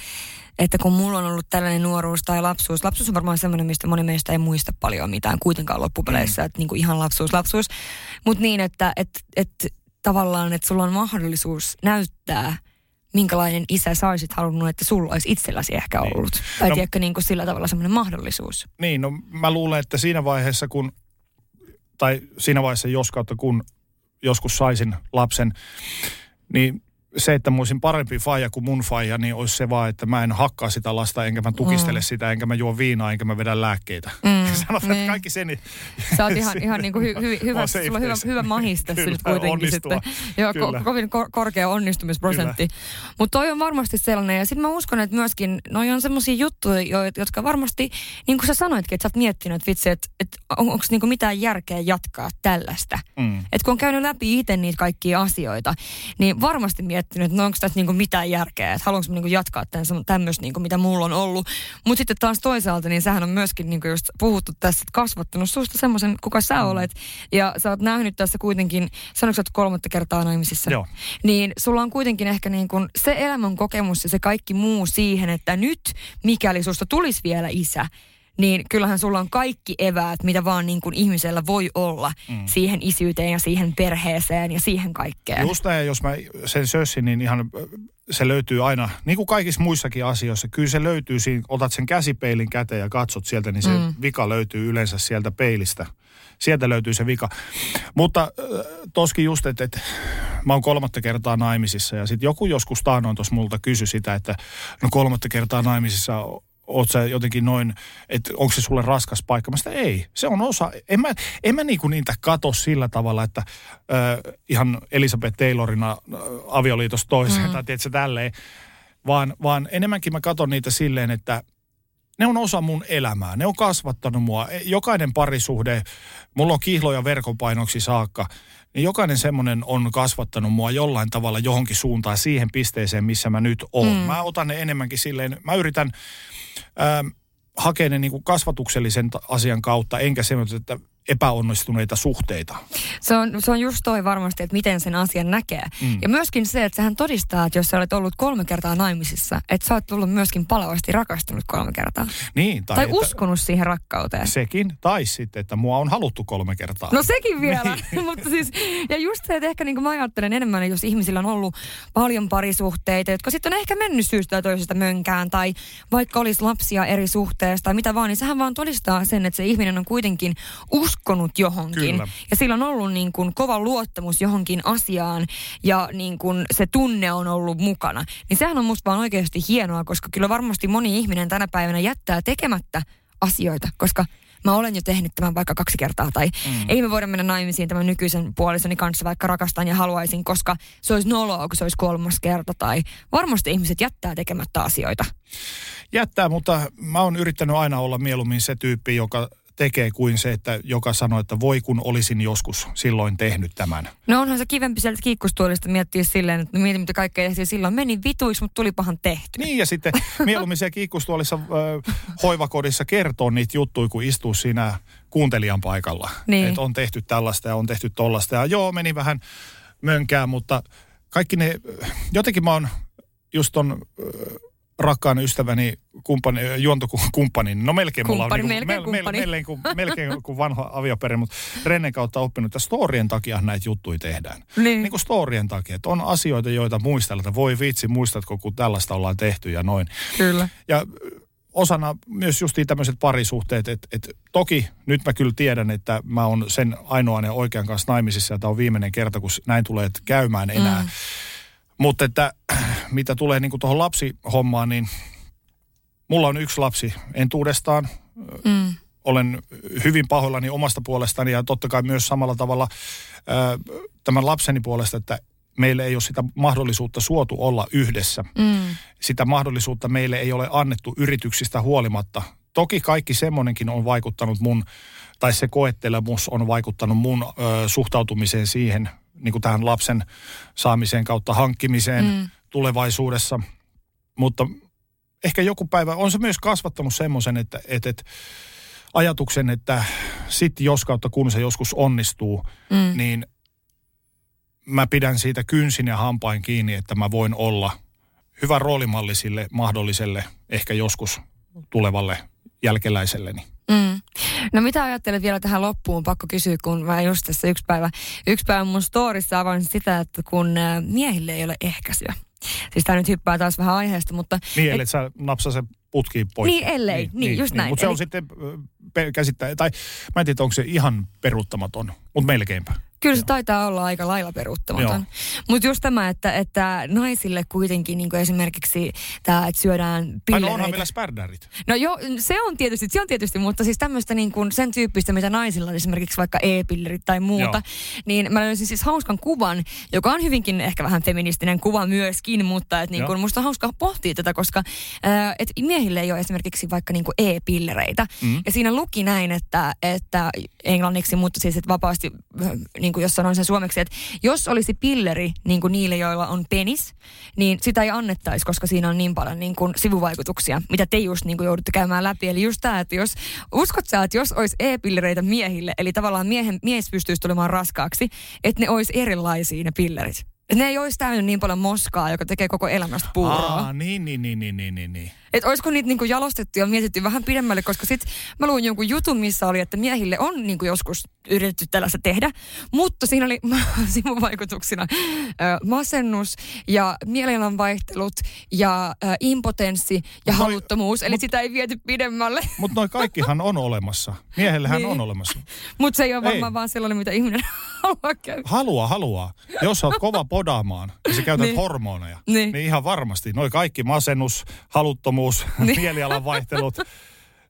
että kun mulla on ollut tällainen nuoruus tai lapsuus, lapsuus on varmaan semmoinen, mistä moni meistä ei muista paljon mitään kuitenkaan loppupeleissä, mm. että niin kuin ihan lapsuus, lapsuus. Mutta niin, että et, et, tavallaan, että sulla on mahdollisuus näyttää, minkälainen isä sä olisit halunnut, että sulla olisi itselläsi ehkä niin. ollut. Tai no, tiedätkö niin kuin sillä tavalla semmoinen mahdollisuus. Niin, no mä luulen, että siinä vaiheessa kun, tai siinä vaiheessa jos kautta kun joskus saisin lapsen, niin se, että mä olisin parempi faija kuin mun faija, niin olisi se vaan, että mä en hakkaa sitä lasta, enkä mä tukistele mm. sitä, enkä mä juo viinaa, enkä mä vedä lääkkeitä. Mm. <laughs> Sanotaan, niin. että kaikki sen... Niin, Sä oot ihan, ihan niin kuin hy, hy, <laughs> hyvä, sulla on hyvä, hyvä mahiste kyllä, nyt kuitenkin onnistua. sitten. Joo, ko, kovin kor- korkea onnistumisprosentti. Mutta toi on varmasti sellainen, ja sitten mä uskon, että myöskin noi on semmoisia juttuja, jotka varmasti, niin kuin sä sanoitkin, että sä oot miettinyt, että vitsi, että, että on, onko niinku mitään järkeä jatkaa tällaista. Mm. Että kun on käynyt läpi itse niitä kaikkia asioita, niin varmasti miettii, miettinyt, että no onko tässä niinku mitään järkeä, että haluanko niinku jatkaa tämmöistä, niinku, mitä mulla on ollut. Mutta sitten taas toisaalta, niin sähän on myöskin niinku just puhuttu tässä, että kasvattanut susta semmoisen, kuka sä mm. olet. Ja sä oot nähnyt tässä kuitenkin, sanoiko sä kolmatta kertaa naimisissa? Joo. Niin sulla on kuitenkin ehkä niinku se elämän kokemus ja se kaikki muu siihen, että nyt mikäli susta tulisi vielä isä, niin kyllähän sulla on kaikki eväät, mitä vaan niin kuin ihmisellä voi olla mm. siihen isyyteen ja siihen perheeseen ja siihen kaikkeen. Just näin, jos mä sen sössin, niin ihan se löytyy aina, niin kuin kaikissa muissakin asioissa, kyllä se löytyy siinä, otat sen käsipeilin käteen ja katsot sieltä, niin se mm. vika löytyy yleensä sieltä peilistä. Sieltä löytyy se vika. Mutta äh, toskin just, että, että mä oon kolmatta kertaa naimisissa ja sitten joku joskus taanoin tuossa multa kysy sitä, että no kolmatta kertaa naimisissa oot sä jotenkin noin, että onko se sulle raskas paikka? Mä sitä, ei, se on osa. En mä, en mä niinku niitä kato sillä tavalla, että äh, ihan Elisabeth Taylorina äh, avioliitosta toiseen, mm. tai tiedätkö tälleen, vaan, vaan enemmänkin mä katon niitä silleen, että ne on osa mun elämää. Ne on kasvattanut mua. E, jokainen parisuhde, mulla on kihloja verkopainoksi saakka, niin jokainen semmoinen on kasvattanut mua jollain tavalla johonkin suuntaan siihen pisteeseen, missä mä nyt oon. Mm. Mä otan ne enemmänkin silleen, mä yritän ähm, hakea ne niin kuin kasvatuksellisen asian kautta, enkä semmoista, että epäonnistuneita suhteita. Se on, se on just toi varmasti, että miten sen asian näkee. Mm. Ja myöskin se, että sähän todistaa, että jos sä olet ollut kolme kertaa naimisissa, että sä oot tullut myöskin palavasti rakastunut kolme kertaa. Niin. Tai, tai että, uskonut siihen rakkauteen. Sekin. Tai sitten, että mua on haluttu kolme kertaa. No sekin vielä. <laughs> Niin. <laughs> Mutta siis, ja just se, että ehkä niin kuin mä ajattelen enemmän, jos ihmisillä on ollut paljon parisuhteita, jotka sitten on ehkä mennyt syystä tai toisesta mönkään, tai vaikka olisi lapsia eri suhteesta tai mitä vaan, niin sehän vaan todistaa sen, että se ihminen on kuitenkin us uskonut johonkin. Kyllä. Ja sillä on ollut niin kuin kova luottamus johonkin asiaan ja niin kuin se tunne on ollut mukana. Niin sehän on musta vaan oikeasti hienoa, koska kyllä varmasti moni ihminen tänä päivänä jättää tekemättä asioita, koska mä olen jo tehnyt tämän vaikka kaksi kertaa, tai mm. ei me voida mennä naimisiin tämän nykyisen puolisoni kanssa, vaikka rakastan ja haluaisin, koska se olisi noloa, kun se olisi kolmas kerta, tai varmasti ihmiset jättää tekemättä asioita. Jättää, mutta mä oon yrittänyt aina olla mieluummin se tyyppi, joka tekee kuin se, että joka sanoo, että voi kun olisin joskus silloin tehnyt tämän. No onhan se kivempi sieltä kiikkustuolista miettiä silleen, että mietin mitä kaikkea tehtiin silloin. Meni vituiksi, mutta tulipahan tehty. Niin ja sitten mieluummin siellä kiikkustuolissa äh, hoivakodissa kertoo niitä juttuja, kun istuu siinä kuuntelijan paikalla. Niin. Että on tehty tällaista ja on tehty tollasta. Ja joo, meni vähän mönkään, mutta kaikki ne, jotenkin mä oon just ton... Äh, rakkaan ystäväni kumppani, juontokumppanin, no melkein kumppani, mulla on melkein, niin kuin, melkein, melkein, kuin, melkein kuin vanha avioperi, mutta Rennen kautta oppinut, että storien takia näitä juttuja tehdään. Niin. niin kuin storien takia, että on asioita, joita muistella, että voi vitsi, muistatko, kun tällaista ollaan tehty ja noin. Kyllä. Ja osana myös just tämmöiset parisuhteet, että et, toki nyt mä kyllä tiedän, että mä oon sen ainoan ja oikean kanssa naimisissa ja tämä on viimeinen kerta, kun näin tulee käymään enää. Mm mutta että mitä tulee niin tuohon lapsihommaan, niin mulla on yksi lapsi entuudestaan. Mm. olen hyvin pahoillani omasta puolestani ja totta kai myös samalla tavalla ö, tämän lapseni puolesta, että meille ei ole sitä mahdollisuutta suotu olla yhdessä. Mm. Sitä mahdollisuutta meille ei ole annettu yrityksistä huolimatta. Toki kaikki semmoinenkin on vaikuttanut mun, tai se koettelemus on vaikuttanut mun ö, suhtautumiseen siihen, niin kuin tähän lapsen saamiseen kautta hankkimiseen mm. tulevaisuudessa. Mutta ehkä joku päivä on se myös kasvattanut semmoisen, että, että, että ajatuksen, että sitten jos kautta kun se joskus onnistuu, mm. niin mä pidän siitä kynsin ja hampain kiinni, että mä voin olla hyvä roolimalli sille mahdolliselle, ehkä joskus tulevalle jälkeläiselleni. Mm. No mitä ajattelet vielä tähän loppuun? Pakko kysyä, kun mä just tässä yksi päivä, yksi päivä mun storissa avain sitä, että kun äh, miehille ei ole ehkäisyä. Siis tämä nyt hyppää taas vähän aiheesta, mutta... Niin, et, sä napsa se putkiin pois. Niin, ellei. Niin, niin, niin just niin. näin. Mutta se on sitten käsittää, tai mä en tiedä, onko se ihan peruuttamaton, mutta melkeinpä. Kyllä se taitaa olla aika lailla peruuttamaton. Mutta just tämä, että, että naisille kuitenkin niin esimerkiksi tämä, että syödään pillereitä. Tai no onhan meillä spärdärit. No joo, se on tietysti, se on tietysti, mutta siis tämmöistä niin kuin sen tyyppistä, mitä naisilla on esimerkiksi vaikka e-pillerit tai muuta, joo. niin mä löysin siis hauskan kuvan, joka on hyvinkin ehkä vähän feministinen kuva myöskin, mutta että niin kuin musta on hauska pohtia tätä, koska äh, et miehille ei ole esimerkiksi vaikka niin kuin e-pillereitä. Mm. Ja siinä luki näin, että, että englanniksi, mutta siis että vapaasti niin niin kuin jos sanon sen suomeksi, että jos olisi pilleri niin kuin niille, joilla on penis, niin sitä ei annettaisi, koska siinä on niin paljon niin kuin sivuvaikutuksia, mitä te just niin kuin joudutte käymään läpi. Eli just tämä, että jos, uskot sä, että jos olisi e-pillereitä miehille, eli tavallaan miehen, mies pystyisi tulemaan raskaaksi, että ne olisi erilaisia ne pillerit. Ne ei olisi täynnä niin paljon moskaa, joka tekee koko elämästä puuroa. Aa, niin, niin, niin, niin, niin, niin. Että olisiko niitä niinku jalostettu ja mietitty vähän pidemmälle, koska sitten mä luin jonkun jutun, missä oli, että miehille on niinku joskus yritetty tällaista tehdä, mutta siinä oli <laughs> sivuvaikutuksina äh, masennus ja mielialanvaihtelut ja äh, impotenssi ja noi, haluttomuus, eli mut, sitä ei viety pidemmälle. <laughs> Mutta noin kaikkihan on olemassa. Miehellähän niin. on olemassa. <laughs> Mutta se ei ole varmaan ei. vaan sellainen, mitä ihminen haluaa käydä. Haluaa, haluaa. Jos sä oot kova podaamaan ja sä käytät niin. hormoneja, niin. niin ihan varmasti. Noin kaikki masennus, haluttomuus, niin. mielialan vaihtelut.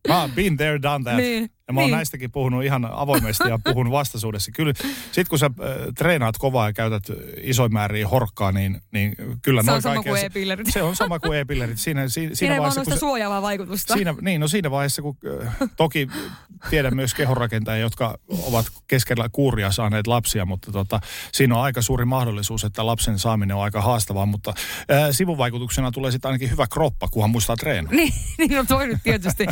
Mä oon been there, done that. Niin. Ja mä oon niin. näistäkin puhunut ihan avoimesti ja puhun vastaisuudessa. Kyllä, sit kun sä äh, treenaat kovaa ja käytät isoin määriä horkkaa, niin, niin kyllä se on sama kuin e-pillerit. Se on sama kuin e-pillerit. Siinä, siinä, siinä ei vaan ole suojaavaa vaikutusta. Siinä, niin, no siinä vaiheessa, kun äh, toki tiedän myös kehonrakentajia, jotka ovat keskellä kuuria saaneet lapsia, mutta tota, siinä on aika suuri mahdollisuus, että lapsen saaminen on aika haastavaa, mutta äh, sivuvaikutuksena tulee sitten ainakin hyvä kroppa, kunhan muistaa treenaa. niin, <laughs> niin no toi nyt tietysti.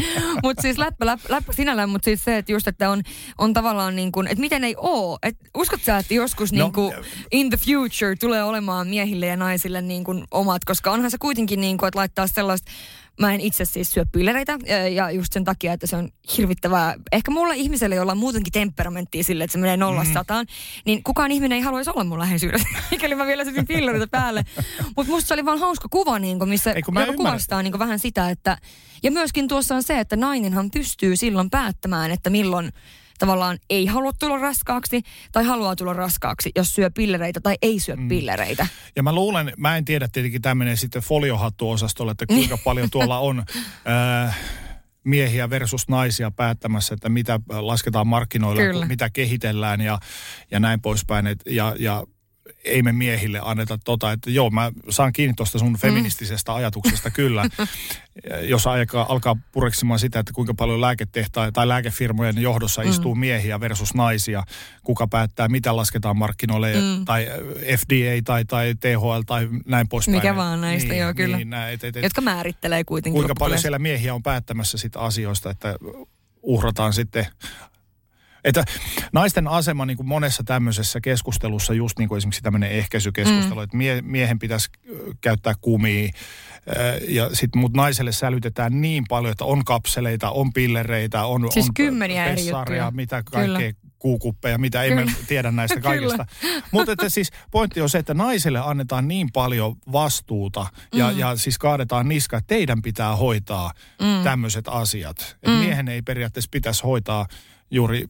mutta siis läppä, läppä, läppä sinällään, mutta siis se, että just, että on, on tavallaan niin kuin, että miten ei oo. Et uskot sä, että joskus no, niin kuin in the future tulee olemaan miehille ja naisille niin kuin omat, koska onhan se kuitenkin niin kuin, että laittaa sellaista Mä en itse siis syö pillereitä ja just sen takia, että se on hirvittävää. Ehkä mulla ihmiselle, jolla on muutenkin temperamenttia sille, että se menee nollasta mm. sataan, niin kukaan ihminen ei haluaisi olla mun läheisyydessä, <laughs> mikäli mä vielä sytin pillereitä päälle. Mutta musta se oli vaan hauska kuva, niin kuin, missä joka kuvastaa niin kuin vähän sitä, että... Ja myöskin tuossa on se, että nainenhan pystyy silloin päättämään, että milloin tavallaan ei halua tulla raskaaksi tai haluaa tulla raskaaksi, jos syö pillereitä tai ei syö mm. pillereitä. Ja mä luulen, mä en tiedä tietenkin tämmöinen sitten foliohattuosastolla, että kuinka <laughs> paljon tuolla on... Äh, miehiä versus naisia päättämässä, että mitä lasketaan markkinoilla, Kyllä. mitä kehitellään ja, ja näin poispäin. Et, ja, ja ei me miehille anneta tota, että joo, mä saan kiinni tuosta sun mm. feministisestä mm. ajatuksesta kyllä. <laughs> Jos alkaa, alkaa pureksimaan sitä, että kuinka paljon lääketehtaa tai lääkefirmojen johdossa mm. istuu miehiä versus naisia, kuka päättää, mitä lasketaan markkinoille, mm. tai FDA tai, tai THL tai näin poispäin. Mikä vaan näistä, niin, joo kyllä. Niin, nää, et, et, et, Jotka määrittelee kuitenkin. Kuinka paljon siellä miehiä on päättämässä sitä asioista, että uhrataan sitten että naisten asema niin kuin monessa tämmöisessä keskustelussa, just niin kuin esimerkiksi tämmöinen ehkäisykeskustelu, mm. että mie, miehen pitäisi käyttää kumia, ja sitten mut naiselle sälytetään niin paljon, että on kapseleita, on pillereitä, on, siis on kymmeniä eri juttuja. mitä kaikkea kuukuppeja, mitä ei me tiedä näistä <laughs> kaikista. Mutta että siis pointti on se, että naiselle annetaan niin paljon vastuuta ja, mm. ja siis kaadetaan niska, että teidän pitää hoitaa mm. tämmöiset asiat. Mm. miehen ei periaatteessa pitäisi hoitaa juuri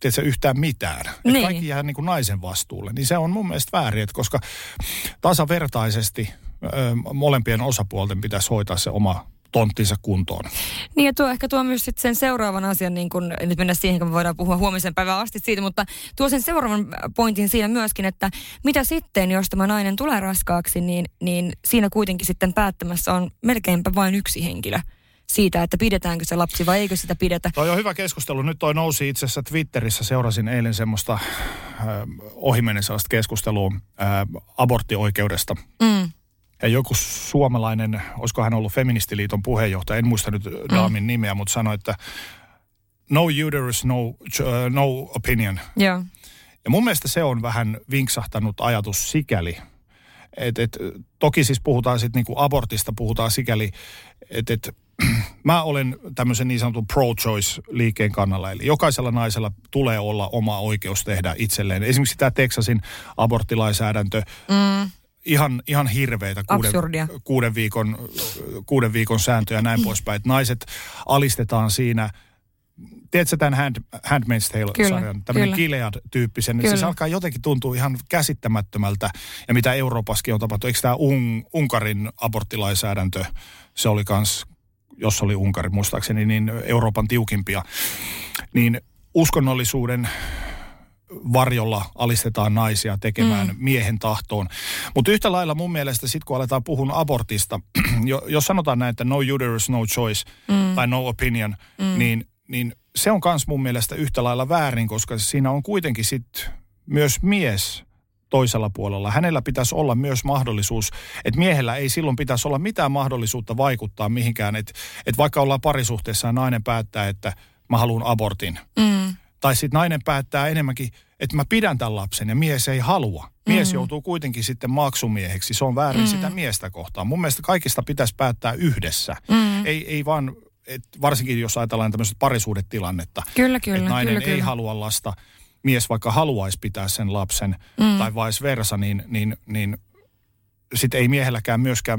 tiedätkö, yhtään mitään. Niin. Että kaikki jää niin kuin naisen vastuulle. Niin se on mun mielestä väärin, että koska tasavertaisesti ö, molempien osapuolten pitäisi hoitaa se oma tonttinsa kuntoon. Niin ja tuo ehkä tuo myös sit sen seuraavan asian, niin kun, nyt mennä siihen, kun me voidaan puhua huomisen päivän asti siitä, mutta tuo sen seuraavan pointin siinä myöskin, että mitä sitten, jos tämä nainen tulee raskaaksi, niin, niin siinä kuitenkin sitten päättämässä on melkeinpä vain yksi henkilö siitä, että pidetäänkö se lapsi vai eikö sitä pidetä. Toi on hyvä keskustelu. Nyt toi nousi itse asiassa Twitterissä. Seurasin eilen semmoista äh, ohimennen sellaista keskustelua äh, aborttioikeudesta. Mm. Ja joku suomalainen, olisiko hän ollut Feministiliiton puheenjohtaja, en muista nyt Daamin mm. nimeä, mutta sanoi, että no uterus, no, uh, no opinion. Joo. Ja mun mielestä se on vähän vinksahtanut ajatus sikäli, et, et, toki siis puhutaan sitten niinku abortista, puhutaan sikäli, että et, <clears throat> mä olen tämmöisen niin sanotun pro-choice-liikkeen kannalla. Eli jokaisella naisella tulee olla oma oikeus tehdä itselleen. Esimerkiksi tämä Texasin aborttilainsäädäntö, Mm. ihan, ihan hirveitä kuuden, Absurdia. kuuden, viikon, kuuden viikon sääntöjä ja näin <clears throat> poispäin. Että naiset alistetaan siinä, tiedätkö tämän Hand, Handmaid's Tale-sarjan, tämmöinen. Gilead-tyyppisen, niin siis alkaa jotenkin tuntua ihan käsittämättömältä. Ja mitä Euroopassakin on tapahtunut, eikö tämä Un, Unkarin aborttilainsäädäntö, se oli kans, jos oli Unkari muistaakseni, niin Euroopan tiukimpia. Niin uskonnollisuuden varjolla alistetaan naisia tekemään mm. miehen tahtoon. Mutta yhtä lailla mun mielestä sitten kun aletaan puhua abortista, <clears throat> jo- jos sanotaan näin, että no uterus, no choice mm. tai no opinion, mm. niin, niin se on kans mun mielestä yhtä lailla väärin, koska siinä on kuitenkin sitten myös mies toisella puolella. Hänellä pitäisi olla myös mahdollisuus, että miehellä ei silloin pitäisi olla mitään mahdollisuutta vaikuttaa mihinkään. Että et vaikka ollaan parisuhteessa ja nainen päättää, että mä haluan abortin. Mm. Tai sitten nainen päättää enemmänkin, että mä pidän tämän lapsen ja mies ei halua. Mies mm. joutuu kuitenkin sitten maksumieheksi. Se on väärin mm. sitä miestä kohtaan. Mun mielestä kaikista pitäisi päättää yhdessä. Mm. Ei, ei vaan, et varsinkin jos ajatellaan tämmöistä parisuudetilannetta. Kyllä, kyllä. että nainen kyllä, ei kyllä. halua lasta. Mies vaikka haluaisi pitää sen lapsen mm. tai vice versa, niin, niin, niin sitten ei miehelläkään myöskään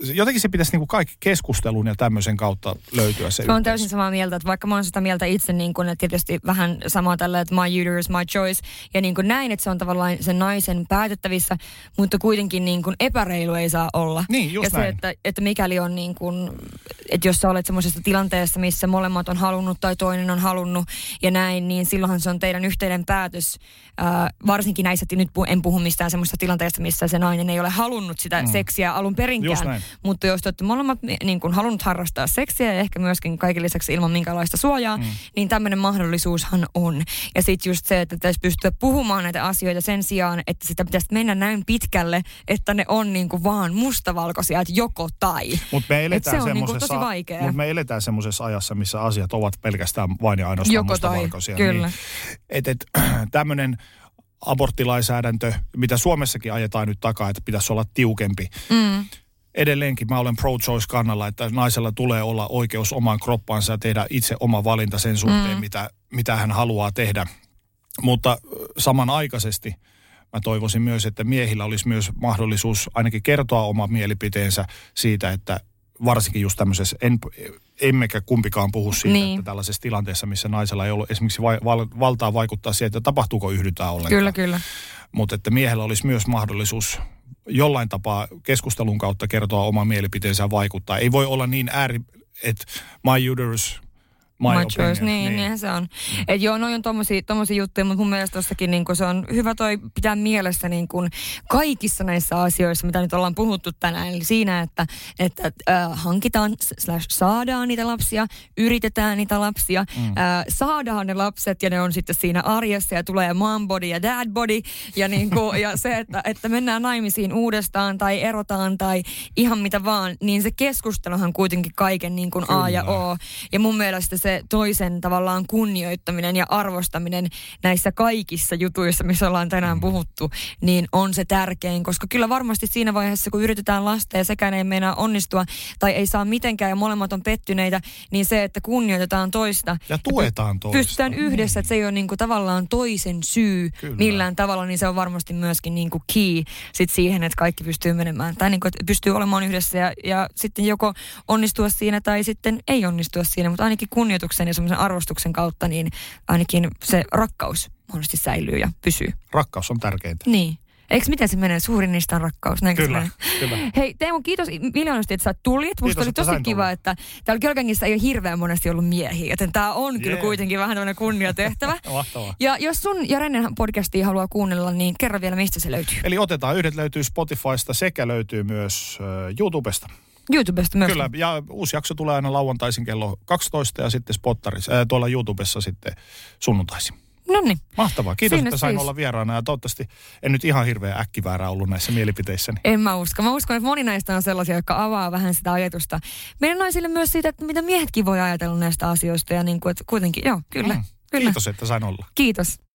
jotenkin se pitäisi niinku kaikki keskustelun ja tämmöisen kautta löytyä se Mä oon täysin samaa mieltä, että vaikka mä oon sitä mieltä itse, niin kun, että tietysti vähän samaa tällä, että my uterus, my choice, ja niin kuin näin, että se on tavallaan sen naisen päätettävissä, mutta kuitenkin niin kuin epäreilu ei saa olla. Niin, just ja se, näin. että, että mikäli on niin kuin, että jos sä olet semmoisessa tilanteessa, missä molemmat on halunnut tai toinen on halunnut ja näin, niin silloinhan se on teidän yhteinen päätös. Ää, varsinkin näissä, nyt en puhu mistään semmoista tilanteesta, missä se nainen ei ole halunnut sitä mm. seksiä alun perinkään. Mutta jos te olette molemmat niin kuin halunnut harrastaa seksiä ja ehkä myöskin kaiken lisäksi ilman minkälaista suojaa, mm. niin tämmöinen mahdollisuushan on. Ja sitten just se, että pitäisi pystyä puhumaan näitä asioita sen sijaan, että sitä pitäisi mennä näin pitkälle, että ne on niin kuin vaan mustavalkoisia, että joko tai. Mutta me Et eletään se on niinku semmoisessa, tosi vaikea. mut me eletään semmoisessa ajassa, missä asiat ovat pelkästään vain ja ainoastaan Joko tai, mustavalkoisia. kyllä. Niin, et, et, <clears throat> tämmöinen aborttilainsäädäntö, mitä Suomessakin ajetaan nyt takaa, että pitäisi olla tiukempi. Mm. Edelleenkin mä olen pro-choice kannalla, että naisella tulee olla oikeus omaan kroppaansa ja tehdä itse oma valinta sen suhteen, mm. mitä, mitä hän haluaa tehdä. Mutta samanaikaisesti mä toivoisin myös, että miehillä olisi myös mahdollisuus ainakin kertoa oma mielipiteensä siitä, että varsinkin just tämmöisessä, en, emmekä kumpikaan puhu siitä, Niin. että tällaisessa tilanteessa, missä naisella ei ollut esimerkiksi vai, val, valtaa vaikuttaa siihen, että tapahtuuko yhdyntää ollenkaan. Kyllä, kyllä. Mutta että miehellä olisi myös mahdollisuus jollain tapaa keskustelun kautta kertoa oma mielipiteensä vaikuttaa. Ei voi olla niin ääri, että my uterus, my, My choice, niin, niinhän se on. Mm. Et joo, noi on tommosia, tommosia juttuja, mutta mun mielestä tossakin niin se on hyvä toi pitää mielessä niin kun kaikissa näissä asioissa, mitä nyt ollaan puhuttu tänään. Eli siinä, että, että äh, hankitaan slash saadaan niitä lapsia, yritetään niitä lapsia, mm. äh, saadaan ne lapset ja ne on sitten siinä arjessa ja tulee mom body ja dad body. Ja, niin kuin, <laughs> ja se, että, että mennään naimisiin uudestaan tai erotaan tai ihan mitä vaan, niin se keskusteluhan kuitenkin kaiken niin kuin A ja. O. Ja mun mielestä se toisen tavallaan kunnioittaminen ja arvostaminen näissä kaikissa jutuissa, missä ollaan tänään Mm. puhuttu, niin on se tärkein. Koska kyllä varmasti siinä vaiheessa, kun yritetään lasta ja sekään ei meinaa onnistua tai ei saa mitenkään ja molemmat on pettyneitä, niin se, että kunnioitetaan toista. Ja tuetaan toista. Pystytään yhdessä, että se ei ole niinku tavallaan toisen syy Kyllä. millään tavalla, niin se on varmasti myöskin niinku key sit siihen, että kaikki pystyy menemään. Tai niinku, että pystyy olemaan yhdessä ja, ja sitten joko onnistua siinä tai sitten ei onnistua siinä, mutta ainakin kunnioituksen ja semmoisen arvostuksen kautta, niin ainakin se rakkaus mahdollisesti säilyy ja pysyy. Rakkaus on tärkeintä. Niin. Eikö miten se menee? Suurin niistä on rakkaus. Näinkö Kyllä, kyllä. <laughs> Hei Teemu, kiitos miljoonasti, että sä tulit. Musta Kiitos, oli tosi kiva, tulla. että täällä Kölkängissä ei ole hirveän monesti ollut miehiä, joten tää on kyllä Jee. kuitenkin vähän tämmöinen kunniatehtävä. <laughs> Mahtavaa. Ja jos sun ja Rennen podcastia haluaa kuunnella, niin kerro vielä, mistä se löytyy. Eli otetaan yhdet löytyy Spotifysta sekä löytyy myös YouTubesta. YouTubesta myös. Kyllä, ja uusi jakso tulee aina lauantaisin kello 12 ja sitten Spottarissa, äh, tuolla YouTubessa sitten sunnuntaisin. No niin. Mahtavaa. Kiitos, Siinä että sain siis. olla vieraana ja toivottavasti en nyt ihan hirveän äkkiväärä ollut näissä mielipiteissäni. En mä usko. Mä uskon, että moni näistä on sellaisia, jotka avaa vähän sitä ajatusta. Meidän naisille myös siitä, että mitä miehetkin voi ajatella näistä asioista ja niin kuin, että kuitenkin, joo, kyllä. Mm. kyllä. Kiitos, että sain olla. Kiitos.